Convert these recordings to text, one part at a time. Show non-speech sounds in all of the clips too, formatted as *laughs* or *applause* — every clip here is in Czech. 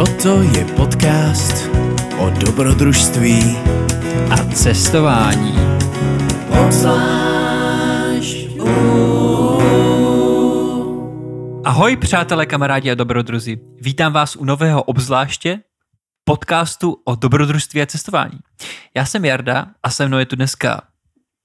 Toto je podcast o dobrodružství a cestování. Ahoj přátelé, kamarádi a dobrodruzi. Vítám vás u nového obzvláště podcastu o dobrodružství a cestování. Já jsem Jarda a se mnou je tu dneska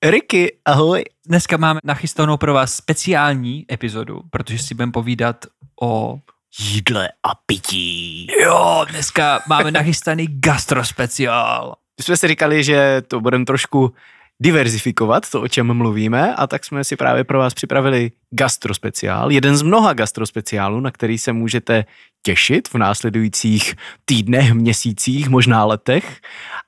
Ricky, ahoj. Dneska máme nachystanou pro vás speciální epizodu, protože si budeme povídat o jídle a pití. Jo, dneska máme nachystaný gastrospeciál. My jsme si říkali, že to budeme trošku diverzifikovat, to, o čem mluvíme, a tak jsme si právě pro vás připravili gastrospeciál, jeden z mnoha gastrospeciálů, na který se můžete těšit v následujících týdnech, měsících, možná letech.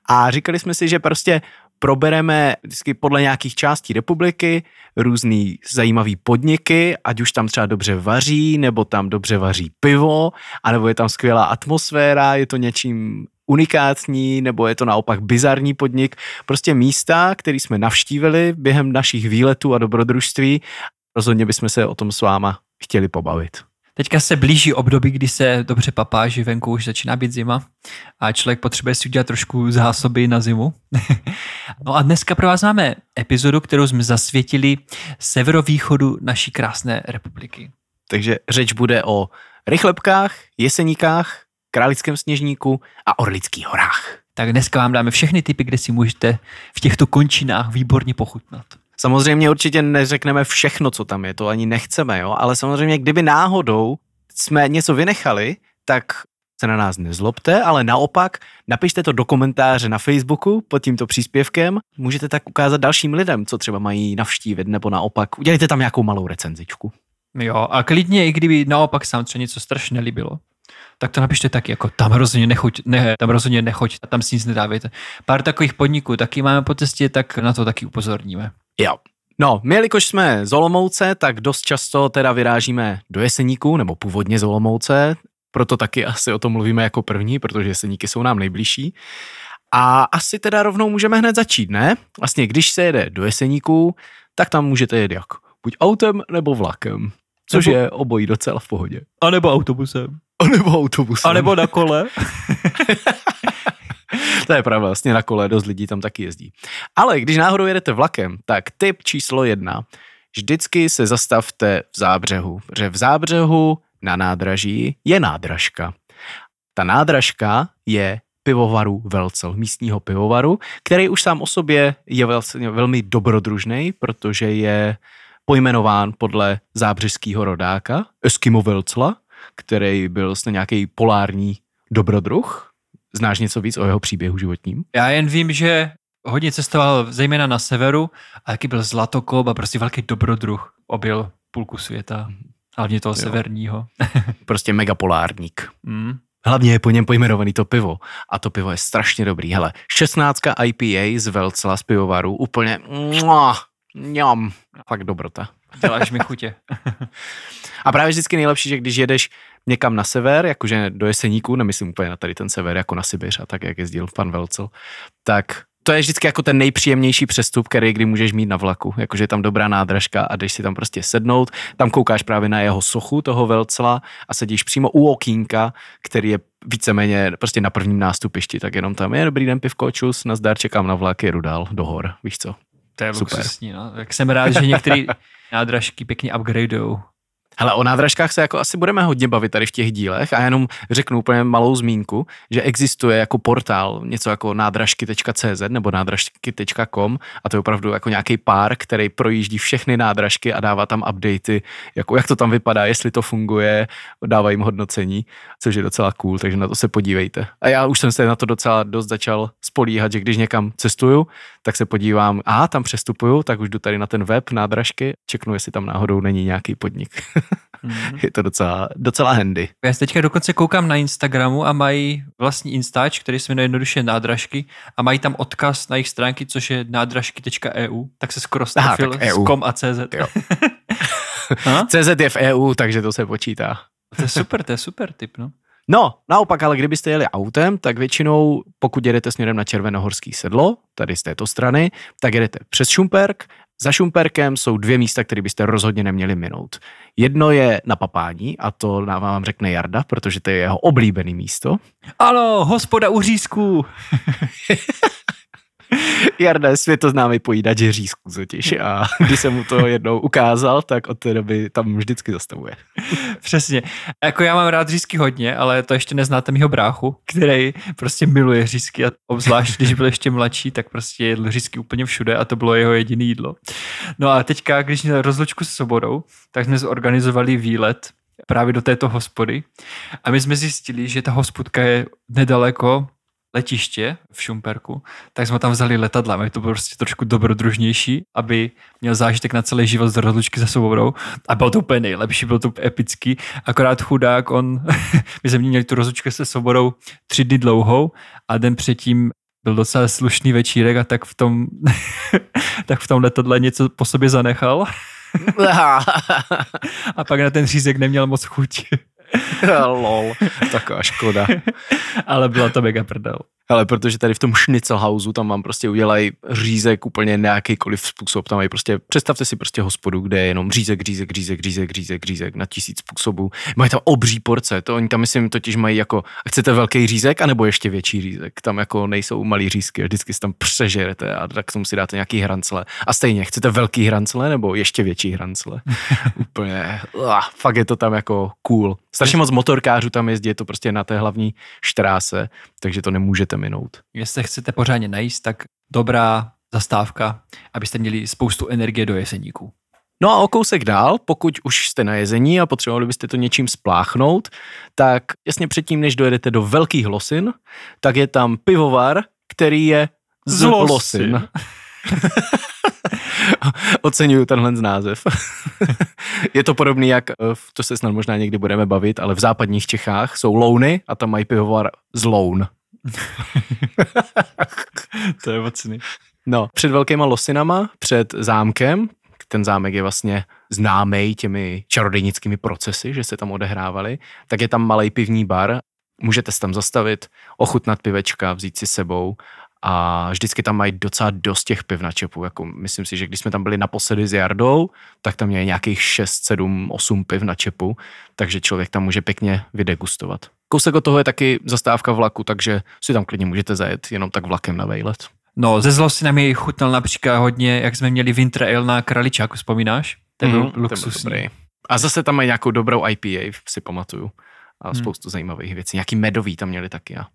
A říkali jsme si, že prostě probereme vždycky podle nějakých částí republiky různý zajímavý podniky, ať už tam třeba dobře vaří, nebo tam dobře vaří pivo, anebo je tam skvělá atmosféra, je to něčím unikátní, nebo je to naopak bizarní podnik. Prostě místa, které jsme navštívili během našich výletů a dobrodružství. Rozhodně bychom se o tom s váma chtěli pobavit. Teďka se blíží období, kdy se dobře papá, že venku už začíná být zima a člověk potřebuje si udělat trošku zásoby na zimu. *laughs* no a dneska pro vás máme epizodu, kterou jsme zasvětili severovýchodu naší krásné republiky. Takže řeč bude o rychlebkách, jeseníkách, králickém sněžníku a orlických horách. Tak dneska vám dáme všechny typy, kde si můžete v těchto končinách výborně pochutnat. Samozřejmě určitě neřekneme všechno, co tam je, to ani nechceme, jo? ale samozřejmě, kdyby náhodou jsme něco vynechali, tak se na nás nezlobte, ale naopak napište to do komentáře na Facebooku pod tímto příspěvkem. Můžete tak ukázat dalším lidem, co třeba mají navštívit, nebo naopak udělejte tam nějakou malou recenzičku. Jo, a klidně, i kdyby naopak sám třeba něco strašně nelíbilo, tak to napište taky, jako tam rozhodně nechoď, ne, tam rozhodně nechoď, tam si nic nedávejte. Pár takových podniků taky máme po cestě, tak na to taky upozorníme. Jo. No, my, jelikož jsme z Olomouce, tak dost často teda vyrážíme do Jeseníku, nebo původně z Olomouce, proto taky asi o tom mluvíme jako první, protože Jeseníky jsou nám nejbližší. A asi teda rovnou můžeme hned začít, ne? Vlastně, když se jede do Jeseníku, tak tam můžete jet jak? Buď autem, nebo vlakem. Což nebo... je obojí docela v pohodě. A nebo autobusem. A nebo autobusem. A nebo na kole. *laughs* to je pravda, vlastně na kole dost lidí tam taky jezdí. Ale když náhodou jedete vlakem, tak tip číslo jedna. Vždycky se zastavte v zábřehu, protože v zábřehu na nádraží je nádražka. Ta nádražka je pivovaru Velcel, místního pivovaru, který už sám o sobě je vlastně velmi dobrodružný, protože je pojmenován podle zábřeského rodáka Eskimo Velcla, který byl vlastně nějaký polární dobrodruh. Znáš něco víc o jeho příběhu životním? Já jen vím, že hodně cestoval zejména na severu a jaký byl zlatokop a prostě velký dobrodruh. Objel půlku světa, hlavně toho jo. severního. *laughs* prostě megapolárník. Mm. Hlavně je po něm pojmenovaný to pivo. A to pivo je strašně dobrý. Hele, 16 IPA z Velcela z pivovaru, úplně mňam, fakt dobrota. Děláš mi chutě. *laughs* a právě vždycky nejlepší, že když jedeš někam na sever, jakože do Jeseníku, nemyslím úplně na tady ten sever, jako na Sibiř a tak, jak jezdil pan Velcel, tak to je vždycky jako ten nejpříjemnější přestup, který kdy můžeš mít na vlaku. Jakože je tam dobrá nádražka a jdeš si tam prostě sednout, tam koukáš právě na jeho sochu, toho Velcela a sedíš přímo u okýnka, který je víceméně prostě na prvním nástupišti, tak jenom tam je dobrý den, pivko, čus, nazdar, čekám na vlak, jedu dál do hor, víš co. To je Super. luxusní, no. Jak jsem rád, že některé *laughs* nádražky pěkně upgradeujou. Hele, o nádražkách se jako asi budeme hodně bavit tady v těch dílech a jenom řeknu úplně malou zmínku, že existuje jako portál něco jako nádražky.cz nebo nádražky.com a to je opravdu jako nějaký pár, který projíždí všechny nádražky a dává tam updaty, jako jak to tam vypadá, jestli to funguje, dává jim hodnocení, což je docela cool, takže na to se podívejte. A já už jsem se na to docela dost začal spolíhat, že když někam cestuju, tak se podívám, a tam přestupuju, tak už jdu tady na ten web nádražky, čeknu, jestli tam náhodou není nějaký podnik. Mm-hmm. *laughs* je to docela, docela handy. Já se teďka dokonce koukám na Instagramu a mají vlastní instač, který se jmenuje jednoduše nádražky a mají tam odkaz na jejich stránky, což je nádražky.eu, tak se skoro strefil s e kom a CZ. *laughs* CZ je v EU, takže to se počítá. To je super, to je super tip, no. No, naopak, ale kdybyste jeli autem, tak většinou, pokud jedete směrem na Červenohorský sedlo, tady z této strany, tak jedete přes Šumperk Za Šumperkem jsou dvě místa, které byste rozhodně neměli minout. Jedno je na papání a to vám řekne Jarda, protože to je jeho oblíbený místo. Ano, hospoda u řízku. *laughs* *laughs* Jarda je světoznámý pojídač řízku totiž a když jsem mu to jednou ukázal, tak od té doby tam vždycky zastavuje. *laughs* Přesně. Jako já mám rád řízky hodně, ale to ještě neznáte mýho bráchu, který prostě miluje řízky a obzvlášť, když byl ještě mladší, tak prostě jedl řízky úplně všude a to bylo jeho jediné jídlo. No a teďka, když měl rozlučku s Sobodou, tak jsme zorganizovali výlet právě do této hospody a my jsme zjistili, že ta hospodka je nedaleko letiště v Šumperku, tak jsme tam vzali letadla, aby to bylo prostě trošku dobrodružnější, aby měl zážitek na celý život z rozlučky za svobodou a bylo to úplně nejlepší, bylo to epický, akorát chudák, on, *laughs* my jsme měli tu rozlučku se svobodou tři dny dlouhou a den předtím byl docela slušný večírek a tak v tom, *laughs* tak v tom letadle něco po sobě zanechal. *laughs* a pak na ten řízek neměl moc chuť. *laughs* Lol, taková škoda. *laughs* Ale byla to mega prdel. Ale protože tady v tom Schnitzelhausu tam vám prostě udělají řízek úplně nějakýkoliv způsob. Tam mají prostě, představte si prostě hospodu, kde je jenom řízek, řízek, řízek, řízek, řízek, řízek na tisíc způsobů. Mají tam obří porce, to oni tam myslím totiž mají jako, chcete velký řízek, anebo ještě větší řízek. Tam jako nejsou malý řízky, vždycky si tam přežerete a tak tomu si dáte nějaký hrancle. A stejně, chcete velký hrancle nebo ještě větší hrancle. *laughs* úplně, uh, fakt je to tam jako cool. Strašně moc motorkářů tam jezdí, je to prostě na té hlavní štráse, takže to nemůžete minout. Jestli chcete pořádně najíst, tak dobrá zastávka, abyste měli spoustu energie do jeseníku. No a o kousek dál, pokud už jste na jezení a potřebovali byste to něčím spláchnout, tak jasně předtím, než dojedete do Velkých Losin, tak je tam pivovar, který je z Losin. *laughs* Oceňuju tenhle název. je to podobný, jak, eh, to se snad možná někdy budeme bavit, ale v západních Čechách jsou louny a tam mají pivovar z loun. *laughs* to je mocný. No, před velkýma losinama, před zámkem, ten zámek je vlastně známý těmi čarodejnickými procesy, že se tam odehrávaly, tak je tam malý pivní bar, můžete se tam zastavit, ochutnat pivečka, vzít si sebou a vždycky tam mají docela dost těch piv na čepu. Jako myslím si, že když jsme tam byli naposledy s Jardou, tak tam měli nějakých 6, 7, 8 piv na čepu, takže člověk tam může pěkně vydegustovat. Kousek od toho je taky zastávka vlaku, takže si tam klidně můžete zajet jenom tak vlakem na vejlet. No, ze zlosti nám jej chutnal například hodně, jak jsme měli Winter Ale na Kraličáku, vzpomínáš? Ten byl mm, luxusní. Ten byl a zase tam mají nějakou dobrou IPA, si pamatuju. A hmm. spoustu zajímavých věcí. Nějaký medový tam měli taky a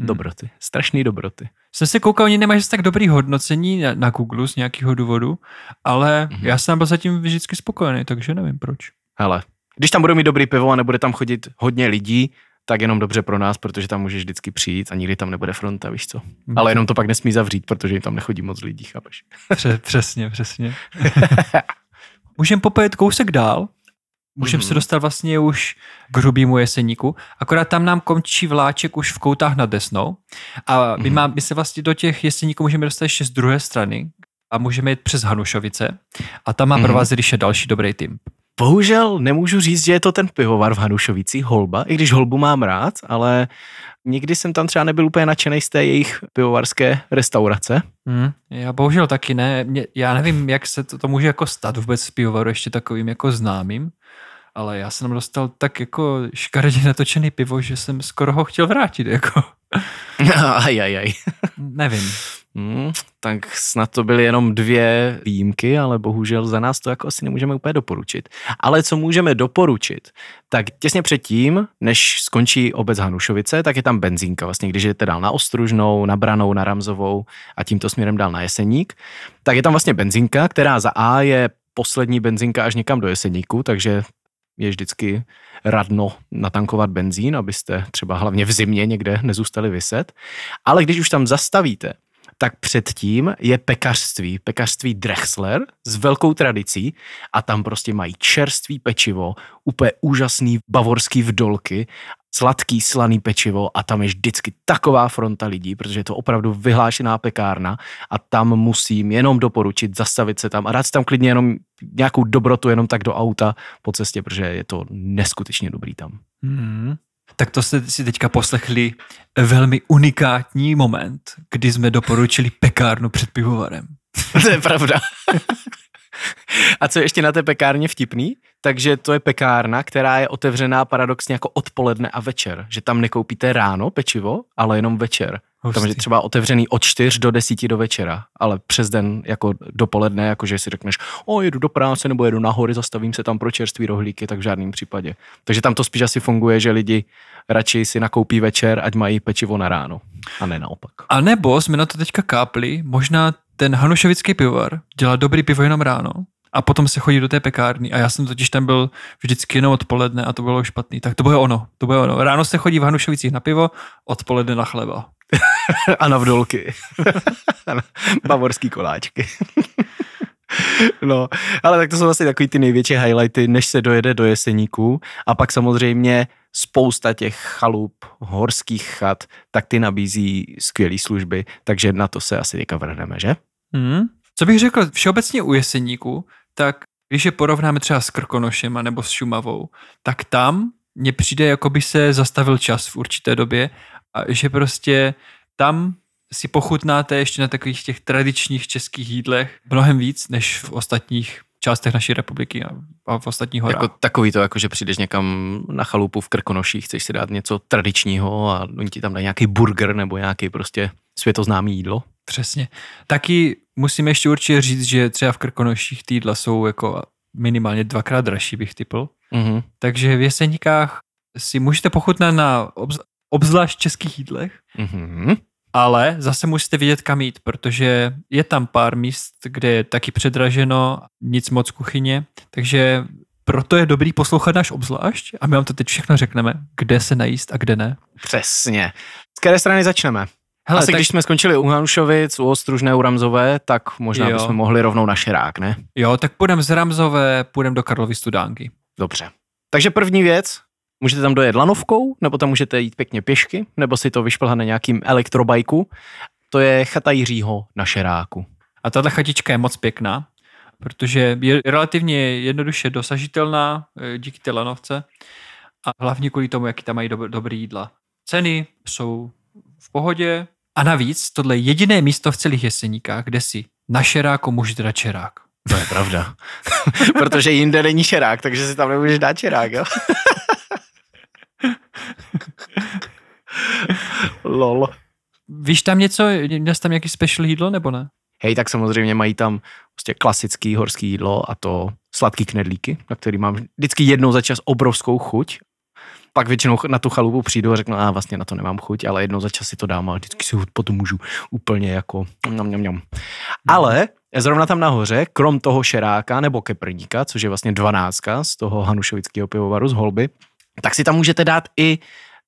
hmm. dobroty. Strašný dobroty. Jsem se koukal, oni nemají tak dobrý hodnocení na, na Google z nějakého důvodu, ale hmm. já jsem byl zatím vždycky spokojený, takže nevím proč. Hele, když tam budou mít dobrý pivo a nebude tam chodit hodně lidí, tak jenom dobře pro nás, protože tam můžeš vždycky přijít a nikdy tam nebude fronta, víš co. Hmm. Ale jenom to pak nesmí zavřít, protože tam nechodí moc lidí, chápeš? Přesně, přesně. *laughs* Můžeme popojet kousek dál Můžeme mm-hmm. se dostat vlastně už k hrubýmu jeseníku, akorát tam nám končí vláček už v koutách nad Desnou a my, mm-hmm. má, my se vlastně do těch jeseníků můžeme dostat ještě z druhé strany a můžeme jít přes Hanušovice a tam má mm-hmm. pro vás ještě další dobrý tým. Bohužel nemůžu říct, že je to ten pivovar v Hanušovicích, Holba, i když Holbu mám rád, ale nikdy jsem tam třeba nebyl úplně nadšený z té jejich pivovarské restaurace. Hmm, já bohužel taky ne. Mě, já nevím, jak se to, to může jako stát vůbec v pivovaru ještě takovým jako známým ale já jsem dostal tak jako škaredě natočený pivo, že jsem skoro ho chtěl vrátit, jako. *laughs* aj, aj, aj. Nevím. Hmm, tak snad to byly jenom dvě výjimky, ale bohužel za nás to jako asi nemůžeme úplně doporučit. Ale co můžeme doporučit, tak těsně předtím, než skončí obec Hanušovice, tak je tam benzínka. Vlastně, když jdete dál na Ostružnou, na Branou, na Ramzovou a tímto směrem dál na Jeseník, tak je tam vlastně benzínka, která za A je poslední benzinka až někam do Jeseníku, takže je vždycky radno natankovat benzín, abyste třeba hlavně v zimě někde nezůstali vyset. Ale když už tam zastavíte, tak předtím je pekařství, pekařství Drexler s velkou tradicí a tam prostě mají čerstvý pečivo, úplně úžasný bavorský vdolky sladký, slaný pečivo a tam je vždycky taková fronta lidí, protože je to opravdu vyhlášená pekárna a tam musím jenom doporučit zastavit se tam a dát si tam klidně jenom nějakou dobrotu jenom tak do auta po cestě, protože je to neskutečně dobrý tam. Hmm. Tak to jste si teďka poslechli velmi unikátní moment, kdy jsme doporučili pekárnu před pivovarem. *laughs* to je pravda. *laughs* A co je ještě na té pekárně vtipný, takže to je pekárna, která je otevřená paradoxně jako odpoledne a večer. Že tam nekoupíte ráno pečivo, ale jenom večer. Hustý. Tam je třeba otevřený od 4 do 10 do večera, ale přes den jako dopoledne, jakože si řekneš, o, jedu do práce nebo jedu nahory, zastavím se tam pro čerství rohlíky, tak v žádném případě. Takže tam to spíš asi funguje, že lidi radši si nakoupí večer, ať mají pečivo na ráno a ne naopak. A nebo jsme na to teďka kápli, možná ten hanušovický pivovar dělá dobrý pivo jenom ráno a potom se chodí do té pekárny a já jsem totiž tam byl vždycky jenom odpoledne a to bylo špatný. Tak to bylo ono, to bylo ono. Ráno se chodí v Hanušovicích na pivo, odpoledne na chleba. *laughs* a na vdolky. *laughs* Bavorský koláčky. *laughs* No, ale tak to jsou asi takový ty největší highlighty, než se dojede do Jeseníků. A pak samozřejmě spousta těch chalup, horských chat, tak ty nabízí skvělé služby, takže na to se asi teďka vrhneme, že? Mm. Co bych řekl, všeobecně u Jeseníků, tak když je porovnáme třeba s Krkonošem nebo s Šumavou, tak tam mně přijde, jako by se zastavil čas v určité době a že prostě tam si pochutnáte ještě na takových těch tradičních českých jídlech mnohem víc, než v ostatních částech naší republiky a v ostatních horách. Jako takový to, jako že přijdeš někam na chalupu v Krkonoších, chceš si dát něco tradičního a oni ti tam dají nějaký burger nebo nějaký prostě světoznámý jídlo. Přesně. Taky musíme ještě určitě říct, že třeba v Krkonoších ty jídla jsou jako minimálně dvakrát dražší, bych typl. Mm-hmm. Takže v Jeseníkách si můžete pochutnat na obz- obzvlášť českých jídlech, mm-hmm. Ale zase musíte vidět kam jít, protože je tam pár míst, kde je taky předraženo, nic moc kuchyně, takže proto je dobrý poslouchat náš obzvlášť a my vám to teď všechno řekneme, kde se najíst a kde ne. Přesně. Z které strany začneme? Hele, Asi tak... když jsme skončili u Hanušovic, u Ostružné, u Ramzové, tak možná jo. bychom mohli rovnou na Šerák, ne? Jo, tak půjdeme z Ramzové, půjdeme do Karlovy Studánky. Dobře. Takže první věc, můžete tam dojet lanovkou, nebo tam můžete jít pěkně pěšky, nebo si to vyšplhat na nějakým elektrobajku. To je chata Jiřího na Šeráku. A tahle chatička je moc pěkná, protože je relativně jednoduše dosažitelná eh, díky té lanovce a hlavně kvůli tomu, jaký tam mají dob- dobrý jídla. Ceny jsou v pohodě, a navíc tohle je jediné místo v celých Jeseníkách, kde si na šeráku můžete dát šerák. To je pravda. *laughs* Protože jinde není šerák, takže si tam nemůžeš dát šerák, jo? *laughs* Lol. Víš tam něco, měl tam nějaký special jídlo nebo ne? Hej, tak samozřejmě mají tam prostě klasický horský jídlo a to sladký knedlíky, na který mám vždycky jednou za čas obrovskou chuť pak většinou na tu chalupu přijdu a řeknu, a vlastně na to nemám chuť, ale jednou za čas si to dám a vždycky si ho potom můžu úplně jako něm, něm, něm. Hmm. Ale zrovna tam nahoře, krom toho šeráka nebo keprníka, což je vlastně dvanáctka z toho hanušovického pivovaru z Holby, tak si tam můžete dát i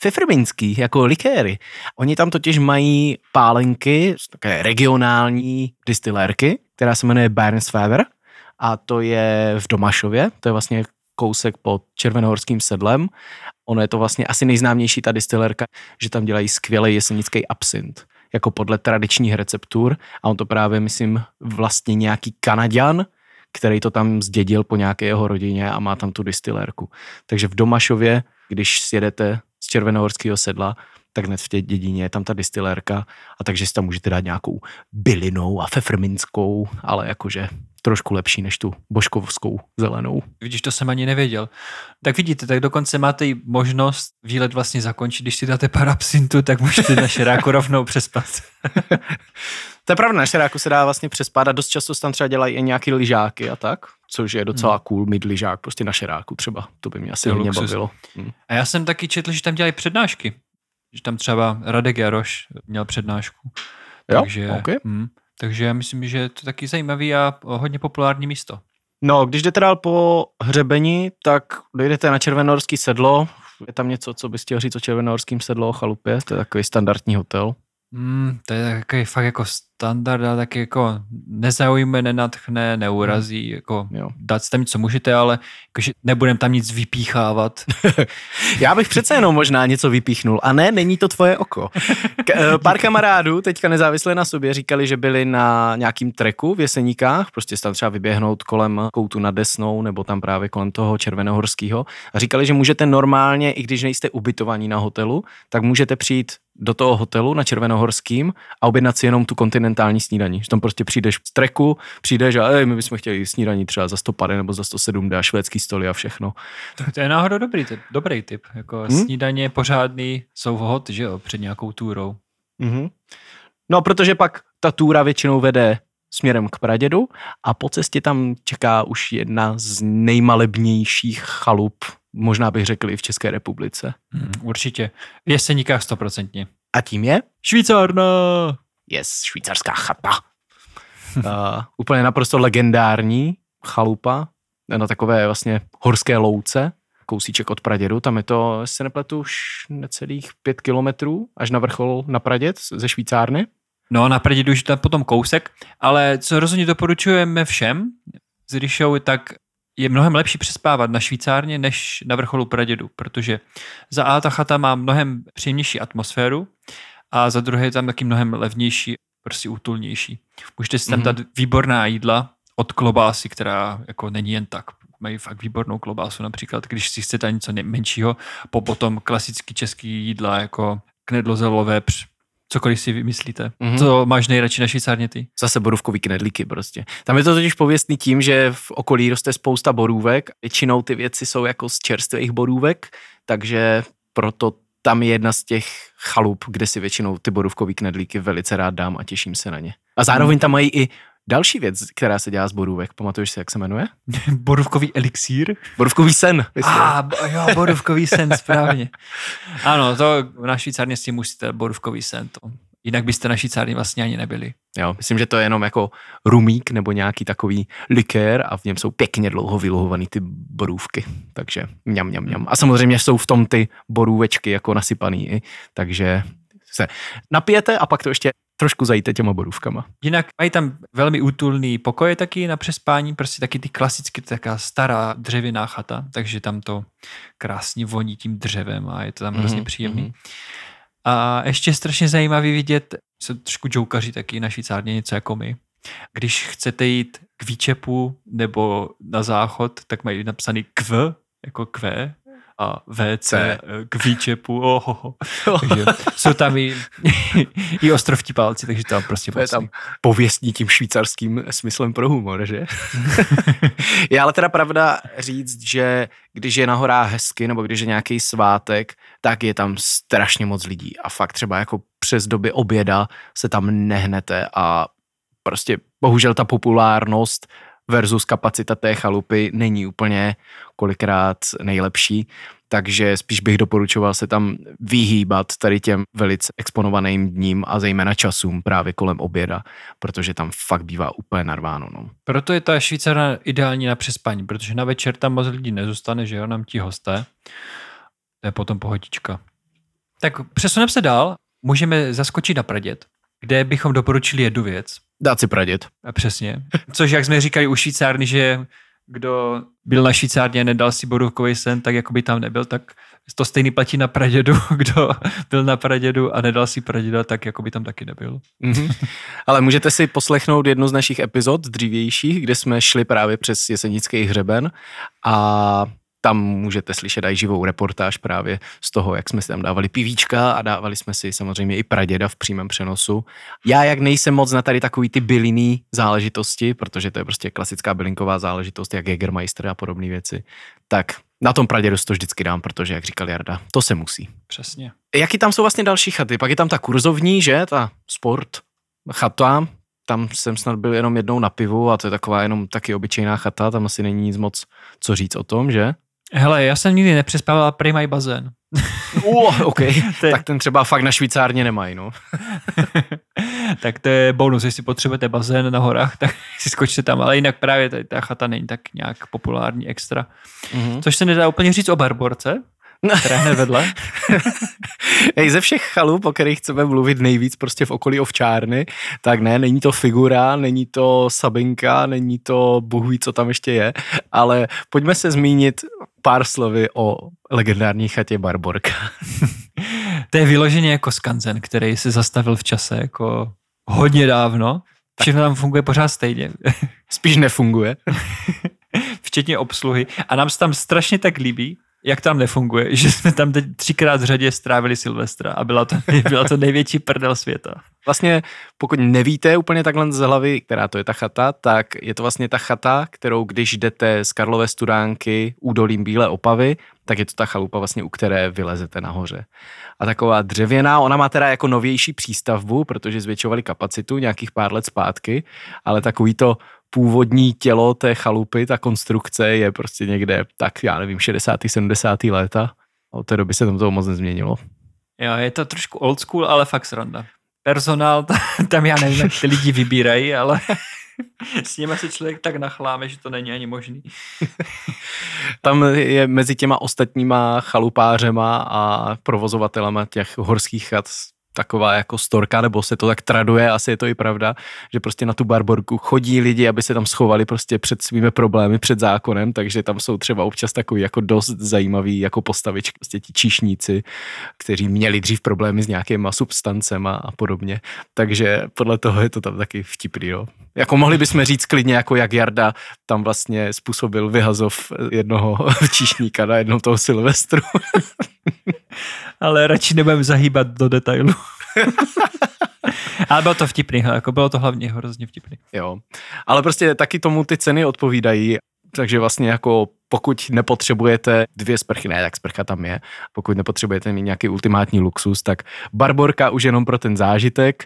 fefrminský, jako likéry. Oni tam totiž mají pálenky, také regionální distilérky, která se jmenuje Bernsfever a to je v Domašově, to je vlastně kousek pod Červenohorským sedlem. Ono je to vlastně asi nejznámější ta distilérka, že tam dělají skvělý jesenický absint jako podle tradičních receptur a on to právě, myslím, vlastně nějaký Kanaďan, který to tam zdědil po nějaké jeho rodině a má tam tu distilérku. Takže v Domašově, když sjedete z Červenohorského sedla, tak hned v té dědině je tam ta distilérka a takže si tam můžete dát nějakou bylinou a fefrminskou, ale jakože trošku lepší než tu boškovskou zelenou. Vidíš, to jsem ani nevěděl. Tak vidíte, tak dokonce máte i možnost výlet vlastně zakončit, když si dáte parapsintu, tak můžete na šeráku *laughs* rovnou přespat. to je pravda, na šeráku se dá vlastně přespat a dost často tam třeba dělají i nějaký lyžáky a tak, což je docela hmm. cool mít lyžák prostě na šeráku třeba. To by mě asi hodně bavilo. Hmm. A já jsem taky četl, že tam dělají přednášky. Že tam třeba Radek Jaroš měl přednášku. Jo? Takže, okay. hm, takže já myslím, že je to taky zajímavý a hodně populární místo. No, když jdete dál po hřebení, tak dojdete na Červenorský sedlo. Je tam něco, co bys chtěl říct o Červenorským sedlo o chalupě? To je takový standardní hotel. Mm, to je takový fakt jako standard, ale taky jako nezaujme, nenatchne, neurazí, hmm. jako jo. dát tam co můžete, ale jakože nebudem tam nic vypíchávat. *laughs* Já bych přece jenom možná něco vypíchnul a ne, není to tvoje oko. K, eh, *laughs* pár kamarádů teďka nezávisle na sobě říkali, že byli na nějakým treku v Jeseníkách, prostě tam třeba vyběhnout kolem koutu na Desnou nebo tam právě kolem toho Červenohorského a říkali, že můžete normálně, i když nejste ubytovaní na hotelu, tak můžete přijít do toho hotelu na Červenohorským a objednat si jenom tu kontinentální snídaní. Že tam prostě přijdeš z treku, přijdeš a ej, my bychom chtěli snídaní třeba za 150 nebo za 107 a švédský stoly a všechno. To je náhodou dobrý tip, dobrý tip. Jako hmm? snídaně pořádný jsou hot, že jo, před nějakou túrou. Mm-hmm. No, protože pak ta túra většinou vede směrem k Pradědu a po cestě tam čeká už jedna z nejmalebnějších chalup, možná bych řekl i v České republice. Hmm, určitě. V Jeseníkách stoprocentně. A tím je? Švýcarna! Yes, švýcarská chata. uh, *laughs* úplně naprosto legendární chalupa na takové vlastně horské louce, kousíček od Pradědu, tam je to, jestli se nepletu, už necelých pět kilometrů až na vrchol na Praděd ze Švýcárny. No, na Pradědu už tam potom kousek, ale co rozhodně doporučujeme všem s Ryšou, tak je mnohem lepší přespávat na Švýcárně než na vrcholu Pradědu, protože za A ta chata má mnohem příjemnější atmosféru a za druhé je tam taky mnohem levnější, prostě útulnější. Můžete si tam mm-hmm. dát výborná jídla od klobásy, která jako není jen tak. Mají fakt výbornou klobásu například, když si chcete něco menšího, po potom klasický český jídla jako knedlo zelové, cokoliv si vymyslíte. Mm-hmm. Co máš nejradši na švýcárně ty? Zase borůvkový knedlíky prostě. Tam je to totiž pověstný tím, že v okolí roste spousta borůvek. Většinou ty věci jsou jako z čerstvých borůvek, takže proto tam je jedna z těch chalup, kde si většinou ty borůvkový knedlíky velice rád dám a těším se na ně. A zároveň tam mají i Další věc, která se dělá z borůvek, pamatuješ si, jak se jmenuje? *laughs* borůvkový elixír? Borůvkový sen. A, ah, jo, borůvkový sen, správně. *laughs* Ano, to na Švýcarně si musíte borůvkový sen. To. Jinak byste na Švýcarně vlastně ani nebyli. Jo, myslím, že to je jenom jako rumík nebo nějaký takový likér a v něm jsou pěkně dlouho vyluhovaný ty borůvky. Takže mňam, mňam, mňam. A samozřejmě jsou v tom ty borůvečky jako nasypaný, takže se napijete a pak to ještě trošku zajíte těma borůvkama. Jinak mají tam velmi útulný pokoje taky na přespání, prostě taky ty klasicky taká stará dřevěná chata, takže tam to krásně voní tím dřevem a je to tam mm-hmm, hrozně příjemný. Mm-hmm. A ještě strašně zajímavý vidět, jsou trošku joukaři taky na Švýcárně, něco jako my. Když chcete jít k výčepu nebo na záchod, tak mají napsaný kv, jako kve, a WC eh, k výčepu. Oh, oh. takže jsou tam i, i ostrovtí palci, takže tam prostě to je tam pověstní tím švýcarským smyslem pro humor, že? *laughs* je ale teda pravda říct, že když je na horách hezky, nebo když je nějaký svátek, tak je tam strašně moc lidí a fakt třeba jako přes doby oběda se tam nehnete a prostě bohužel ta populárnost versus kapacita té chalupy není úplně kolikrát nejlepší, takže spíš bych doporučoval se tam vyhýbat tady těm velice exponovaným dním a zejména časům právě kolem oběda, protože tam fakt bývá úplně narváno. No. Proto je ta Švýcarna ideální na přespání, protože na večer tam moc lidí nezůstane, že jo, nám ti hosté. To je potom pohodička. Tak přesuneme se dál. Můžeme zaskočit na Pradět, kde bychom doporučili jednu věc. Dát si Pradět. A přesně. Což, jak jsme říkali u Švýcárny, že kdo byl na Švýcárně a nedal si borůvkový sen, tak jako by tam nebyl, tak to stejný platí na pradědu, *laughs* kdo byl na pradědu a nedal si praděda, tak jako by tam taky nebyl. Mm-hmm. Ale můžete si poslechnout jednu z našich epizod dřívějších, kde jsme šli právě přes Jesenický hřeben a tam můžete slyšet i živou reportáž právě z toho, jak jsme si tam dávali pivíčka a dávali jsme si samozřejmě i praděda v přímém přenosu. Já jak nejsem moc na tady takový ty bylinný záležitosti, protože to je prostě klasická bylinková záležitost, jak Jägermeister a podobné věci, tak na tom pradědu to vždycky dám, protože, jak říkal Jarda, to se musí. Přesně. Jaký tam jsou vlastně další chaty? Pak je tam ta kurzovní, že? Ta sport chata, tam jsem snad byl jenom jednou na pivu a to je taková jenom taky obyčejná chata, tam asi není nic moc co říct o tom, že? Hele, já jsem nikdy nepřespával, prý mají bazén. *laughs* Uh, OK, je... tak ten třeba fakt na Švýcárně nemají, no. *laughs* tak to je bonus, jestli potřebujete bazén na horách, tak *laughs* si skočte tam, ale jinak právě tady ta chata není tak nějak populární extra. Mm-hmm. Což se nedá úplně říct o Barborce, No. Hned vedle. *laughs* Ej, ze všech chalup, o kterých chceme mluvit nejvíc prostě v okolí ovčárny, tak ne, není to figura, není to sabinka, není to bůh ví, co tam ještě je, ale pojďme se zmínit pár slovy o legendární chatě Barborka. *laughs* to je vyloženě jako skanzen, který se zastavil v čase jako hodně dávno. Všechno tam funguje pořád stejně. Spíš nefunguje. *laughs* Včetně obsluhy. A nám se tam strašně tak líbí, jak tam nefunguje, *laughs* že jsme tam teď třikrát v řadě strávili Silvestra a byla to, *laughs* byla to největší prdel světa. Vlastně, pokud nevíte úplně takhle z hlavy, která to je ta chata, tak je to vlastně ta chata, kterou když jdete z Karlové studánky údolím Bílé Opavy, tak je to ta chalupa vlastně, u které vylezete nahoře. A taková dřevěná, ona má teda jako novější přístavbu, protože zvětšovali kapacitu nějakých pár let zpátky, ale takový to původní tělo té chalupy, ta konstrukce je prostě někde, tak já nevím, 60. 70. léta. Od té doby se tam toho moc nezměnilo. Jo, je to trošku old school, ale fakt sranda. Personál, *laughs* tam já nevím, jak ty lidi vybírají, ale *laughs* s nimi se člověk tak nachláme, že to není ani možný. *laughs* Tam je mezi těma ostatníma chalupářema a provozovatelama těch horských chat taková jako storka, nebo se to tak traduje, asi je to i pravda, že prostě na tu barborku chodí lidi, aby se tam schovali prostě před svými problémy, před zákonem, takže tam jsou třeba občas takový jako dost zajímavý jako postavičky, prostě ti číšníci, kteří měli dřív problémy s nějakýma substancema a podobně. Takže podle toho je to tam taky vtipný, jo. Jako mohli bychom říct klidně, jako jak Jarda tam vlastně způsobil vyhazov jednoho *laughs* číšníka na jednou toho Silvestru. *laughs* Ale radši nebudeme zahýbat do detailu. *laughs* Ale bylo to vtipný, jako bylo to hlavně hrozně vtipný. Jo, ale prostě taky tomu ty ceny odpovídají, takže vlastně jako pokud nepotřebujete dvě sprchy, ne, tak sprcha tam je, pokud nepotřebujete mít nějaký ultimátní luxus, tak barborka už jenom pro ten zážitek,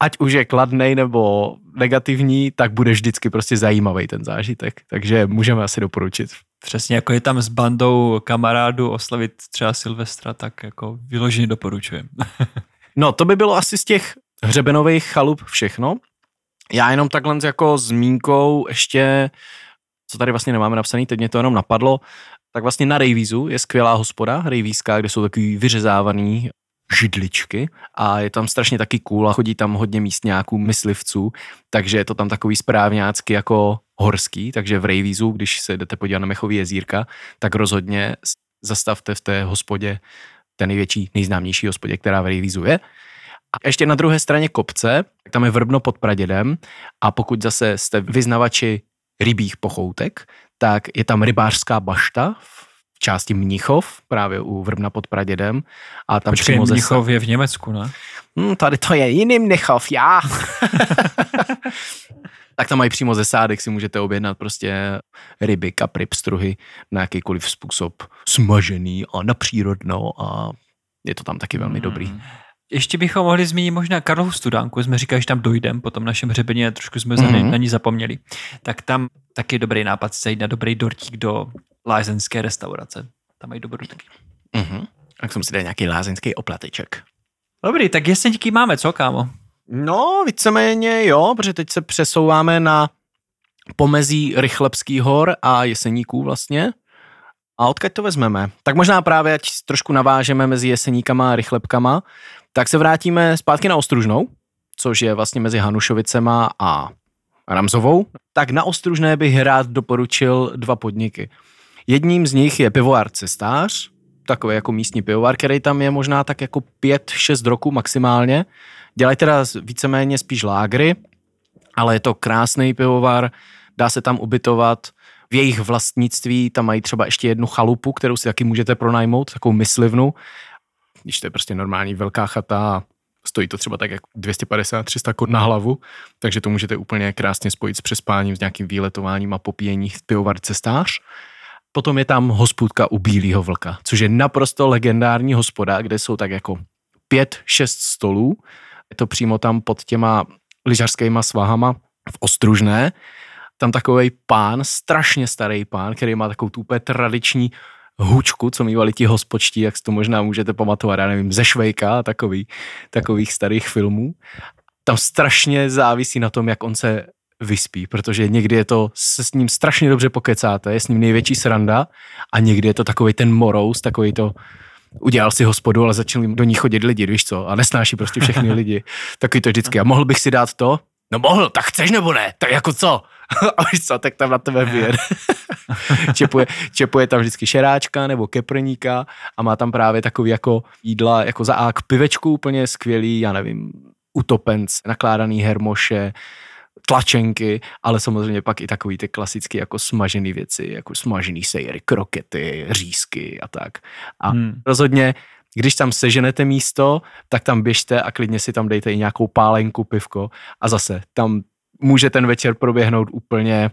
ať už je kladný nebo negativní, tak bude vždycky prostě zajímavý ten zážitek. Takže můžeme asi doporučit. Přesně, jako je tam s bandou kamarádů oslavit třeba Silvestra, tak jako vyloženě doporučujem. *laughs* no, to by bylo asi z těch hřebenových chalup všechno. Já jenom takhle jako zmínkou ještě, co tady vlastně nemáme napsaný, teď mě to jenom napadlo, tak vlastně na Rejvízu je skvělá hospoda, Rejvízka, kde jsou takový vyřezávaný židličky a je tam strašně taky cool a chodí tam hodně místňáků, myslivců, takže je to tam takový správňácky jako horský, takže v Rejvízu, když se jdete podívat na Mechový jezírka, tak rozhodně zastavte v té hospodě, té největší, nejznámější hospodě, která v Rejvízu je. A ještě na druhé straně kopce, tam je Vrbno pod Pradědem a pokud zase jste vyznavači rybích pochoutek, tak je tam rybářská bašta v části Mnichov, právě u Vrbna pod Pradědem. A tam Počkej, Mnichov ze... je v Německu, ne? Hmm, tady to je jiný Mnichov, já. *laughs* tak tam mají přímo ze sádek, si můžete objednat prostě ryby, kapry, pstruhy na jakýkoliv způsob smažený a na přírodno a je to tam taky velmi dobrý. Hmm. Ještě bychom mohli zmínit možná Karlovu studánku, jsme říkali, že tam dojdem po tom našem hřebeně trošku jsme mm-hmm. na ní zapomněli. Tak tam taky dobrý nápad se jít na dobrý dortík do lázeňské restaurace. Tam mají dobrou taky. Mm-hmm. Tak jsem si dal nějaký lázeňský oplateček. Dobrý, tak jeseňky máme, co kámo? No, víceméně jo, protože teď se přesouváme na pomezí Rychlebský hor a Jeseníků vlastně. A odkud to vezmeme? Tak možná právě, ať trošku navážeme mezi Jeseníkama a Rychlebkama, tak se vrátíme zpátky na Ostružnou, což je vlastně mezi Hanušovicema a Ramzovou. Tak na Ostružné bych rád doporučil dva podniky. Jedním z nich je pivovar Cestář, takový jako místní pivovar, který tam je možná tak jako 5-6 roku maximálně. Dělají teda víceméně spíš lágry, ale je to krásný pivovar, dá se tam ubytovat. V jejich vlastnictví tam mají třeba ještě jednu chalupu, kterou si taky můžete pronajmout, takovou myslivnu. Když to je prostě normální velká chata stojí to třeba tak jak 250-300 kod na hlavu, takže to můžete úplně krásně spojit s přespáním, s nějakým výletováním a popíjení v pivovarce stář. Potom je tam hospůdka u Bílého vlka, což je naprosto legendární hospoda, kde jsou tak jako pět, šest stolů. Je to přímo tam pod těma lyžařskýma svahama v Ostružné. Tam takový pán, strašně starý pán, který má takovou tu úplně tradiční hučku, co mývali ti hospočtí, jak si to možná můžete pamatovat, já nevím, ze Švejka a takový, takových starých filmů. Tam strašně závisí na tom, jak on se vyspí, protože někdy je to, se s ním strašně dobře pokecáte, je s ním největší sranda a někdy je to takový ten morous, takový to, udělal si hospodu, ale začali do ní chodit lidi, víš co, a nesnáší prostě všechny *laughs* lidi. Takový to vždycky. A mohl bych si dát to? No mohl, tak chceš nebo ne? Tak jako co? *laughs* a víš co, tak tam na tebe vyjede. *laughs* čepuje, čepuje tam vždycky šeráčka nebo keprníka a má tam právě takový jako jídla, jako za ák pivečku úplně skvělý, já nevím, utopenc, nakládaný hermoše, tlačenky, ale samozřejmě pak i takový ty klasické jako smažené věci, jako smažený sejry, krokety, řízky a tak. A hmm. rozhodně když tam seženete místo, tak tam běžte a klidně si tam dejte i nějakou pálenku, pivko a zase tam může ten večer proběhnout úplně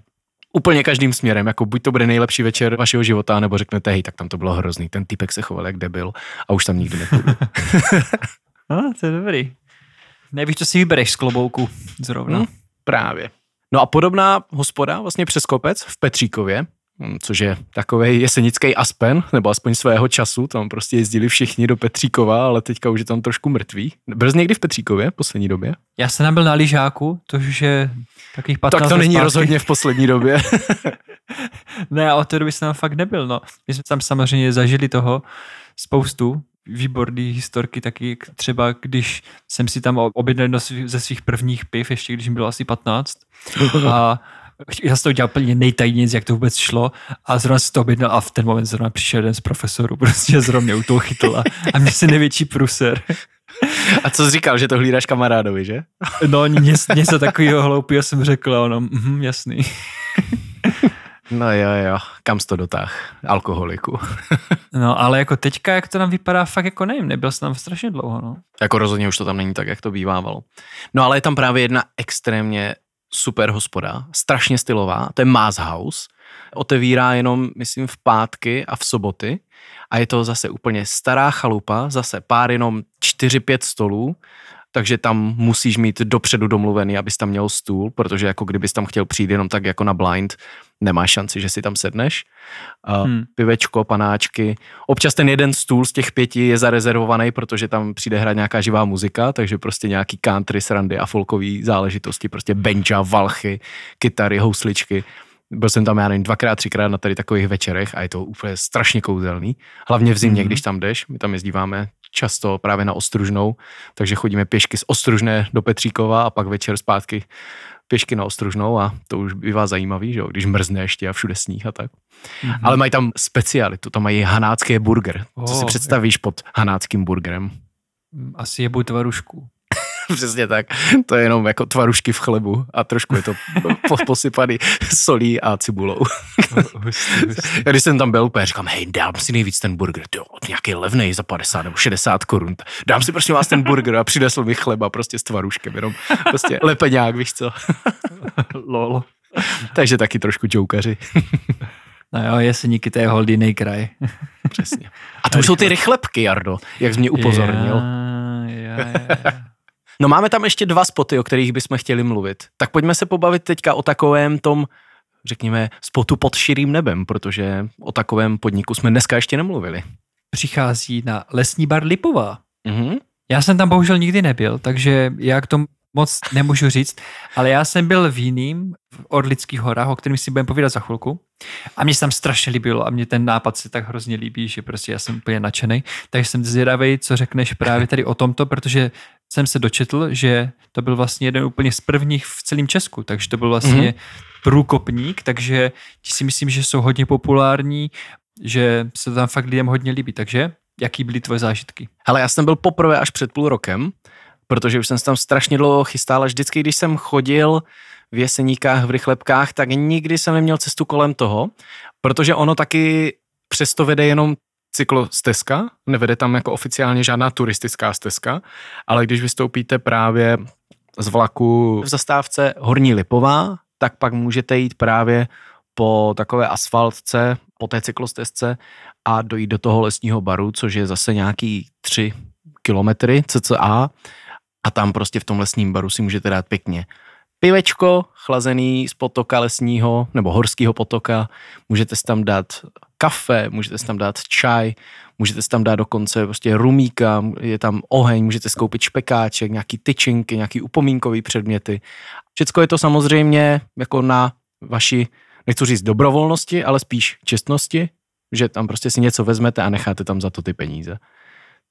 úplně každým směrem, jako buď to bude nejlepší večer vašeho života, nebo řeknete, hej, tak tam to bylo hrozný, ten typek se choval jak debil a už tam nikdy nepůjdu. *laughs* no, to je dobrý. Nevíš, co si vybereš z klobouku zrovna. Hmm, právě. No a podobná hospoda vlastně přes kopec v Petříkově, což je takový jesenický Aspen, nebo aspoň svého času, tam prostě jezdili všichni do Petříkova, ale teďka už je tam trošku mrtvý. Byl jsi někdy v Petříkově v poslední době? Já jsem byl na lyžáku, to už je takových 15 Tak to není zpátky. rozhodně v poslední době. *laughs* ne, a od té doby jsem tam fakt nebyl, no. My jsme tam samozřejmě zažili toho spoustu, výborný historky, taky třeba když jsem si tam objednal jedno ze svých prvních piv, ještě když mi bylo asi 15 *laughs* a já jsem to udělal plně nejtajnějc, jak to vůbec šlo a zrovna si to objednal a v ten moment zrovna přišel jeden z profesorů, *laughs* prostě zrovna u toho chytl a, a mě si největší pruser. A co jsi říkal, že to hlídáš kamarádovi, že? No, něco, něco takového hloupého jsem řekl a ono, mm, jasný. No jo, jo, kam jsi to dotáh? Alkoholiku. no, ale jako teďka, jak to nám vypadá, fakt jako nevím, nebyl jsem tam strašně dlouho, no. Jako rozhodně už to tam není tak, jak to bývávalo. No ale je tam právě jedna extrémně super hospoda, strašně stylová, to je Mass House. Otevírá jenom, myslím, v pátky a v soboty a je to zase úplně stará chalupa, zase pár jenom 4-5 stolů, takže tam musíš mít dopředu domluvený, abys tam měl stůl, protože jako kdybys tam chtěl přijít jenom tak jako na blind, nemáš šanci, že si tam sedneš. Hmm. Pivečko, panáčky. Občas ten jeden stůl z těch pěti je zarezervovaný, protože tam přijde hrát nějaká živá muzika, takže prostě nějaký country, srandy a folkové záležitosti, prostě benja, valchy, kytary, housličky. Byl jsem tam, já nevím, dvakrát, třikrát na tady takových večerech a je to úplně strašně kouzelný. Hlavně v zimě, mm-hmm. když tam jdeš, my tam jezdíváme často právě na Ostružnou, takže chodíme pěšky z Ostružné do Petříkova a pak večer zpátky pěšky na Ostružnou a to už bývá zajímavý, že jo, když mrzne ještě a všude sníh a tak. Mm-hmm. Ale mají tam specialitu, to mají hanácký burger. Oh, Co si představíš je. pod hanáckým burgerem? Asi je tvarušku. *laughs* Přesně tak. To je jenom jako tvarušky v chlebu a trošku je to *laughs* posypaný solí a cibulou. Já *laughs* když jsem tam byl, úplně říkám, hej, dám si nejvíc ten burger, jo, nějaký levný za 50 nebo 60 korun. Dám si prostě vás ten burger a přinesl mi chleba prostě s tvaruškem, jenom prostě lepeňák, víš co. Lol. Takže taky trošku čoukaři. No jo, jeseníky, to je holdinej kraj. Přesně. A to už jsou ty rychlepky, Jardo, jak jsi mě upozornil. Ja, ja, ja. No máme tam ještě dva spoty, o kterých bychom chtěli mluvit. Tak pojďme se pobavit teďka o takovém tom, řekněme, spotu pod širým nebem, protože o takovém podniku jsme dneska ještě nemluvili. Přichází na lesní bar Lipová. Mm-hmm. Já jsem tam bohužel nikdy nebyl, takže já k tomu moc nemůžu říct, ale já jsem byl v jiným, v Orlických horách, o kterém si budeme povídat za chvilku. A mě se tam strašně líbilo a mě ten nápad se tak hrozně líbí, že prostě já jsem úplně nadšený. Takže jsem zvědavý, co řekneš právě tady o tomto, protože jsem se dočetl, že to byl vlastně jeden úplně z prvních v celém Česku, takže to byl vlastně mm-hmm. průkopník, takže ti si myslím, že jsou hodně populární, že se to tam fakt lidem hodně líbí, takže jaký byly tvoje zážitky? Ale já jsem byl poprvé až před půl rokem, protože už jsem se tam strašně dlouho chystal a vždycky, když jsem chodil v Jeseníkách, v Rychlebkách, tak nikdy jsem neměl cestu kolem toho, protože ono taky přesto vede jenom cyklostezka, nevede tam jako oficiálně žádná turistická stezka, ale když vystoupíte právě z vlaku v zastávce Horní Lipová, tak pak můžete jít právě po takové asfaltce, po té cyklostezce a dojít do toho lesního baru, což je zase nějaký tři kilometry cca. A tam prostě v tom lesním baru si můžete dát pěkně pivečko chlazený z potoka lesního nebo horského potoka, můžete si tam dát kafe, můžete si tam dát čaj, můžete si tam dát dokonce prostě rumíka, je tam oheň, můžete skoupit špekáček, nějaký tyčinky, nějaký upomínkový předměty. Všecko je to samozřejmě jako na vaši, nechci říct dobrovolnosti, ale spíš čestnosti, že tam prostě si něco vezmete a necháte tam za to ty peníze.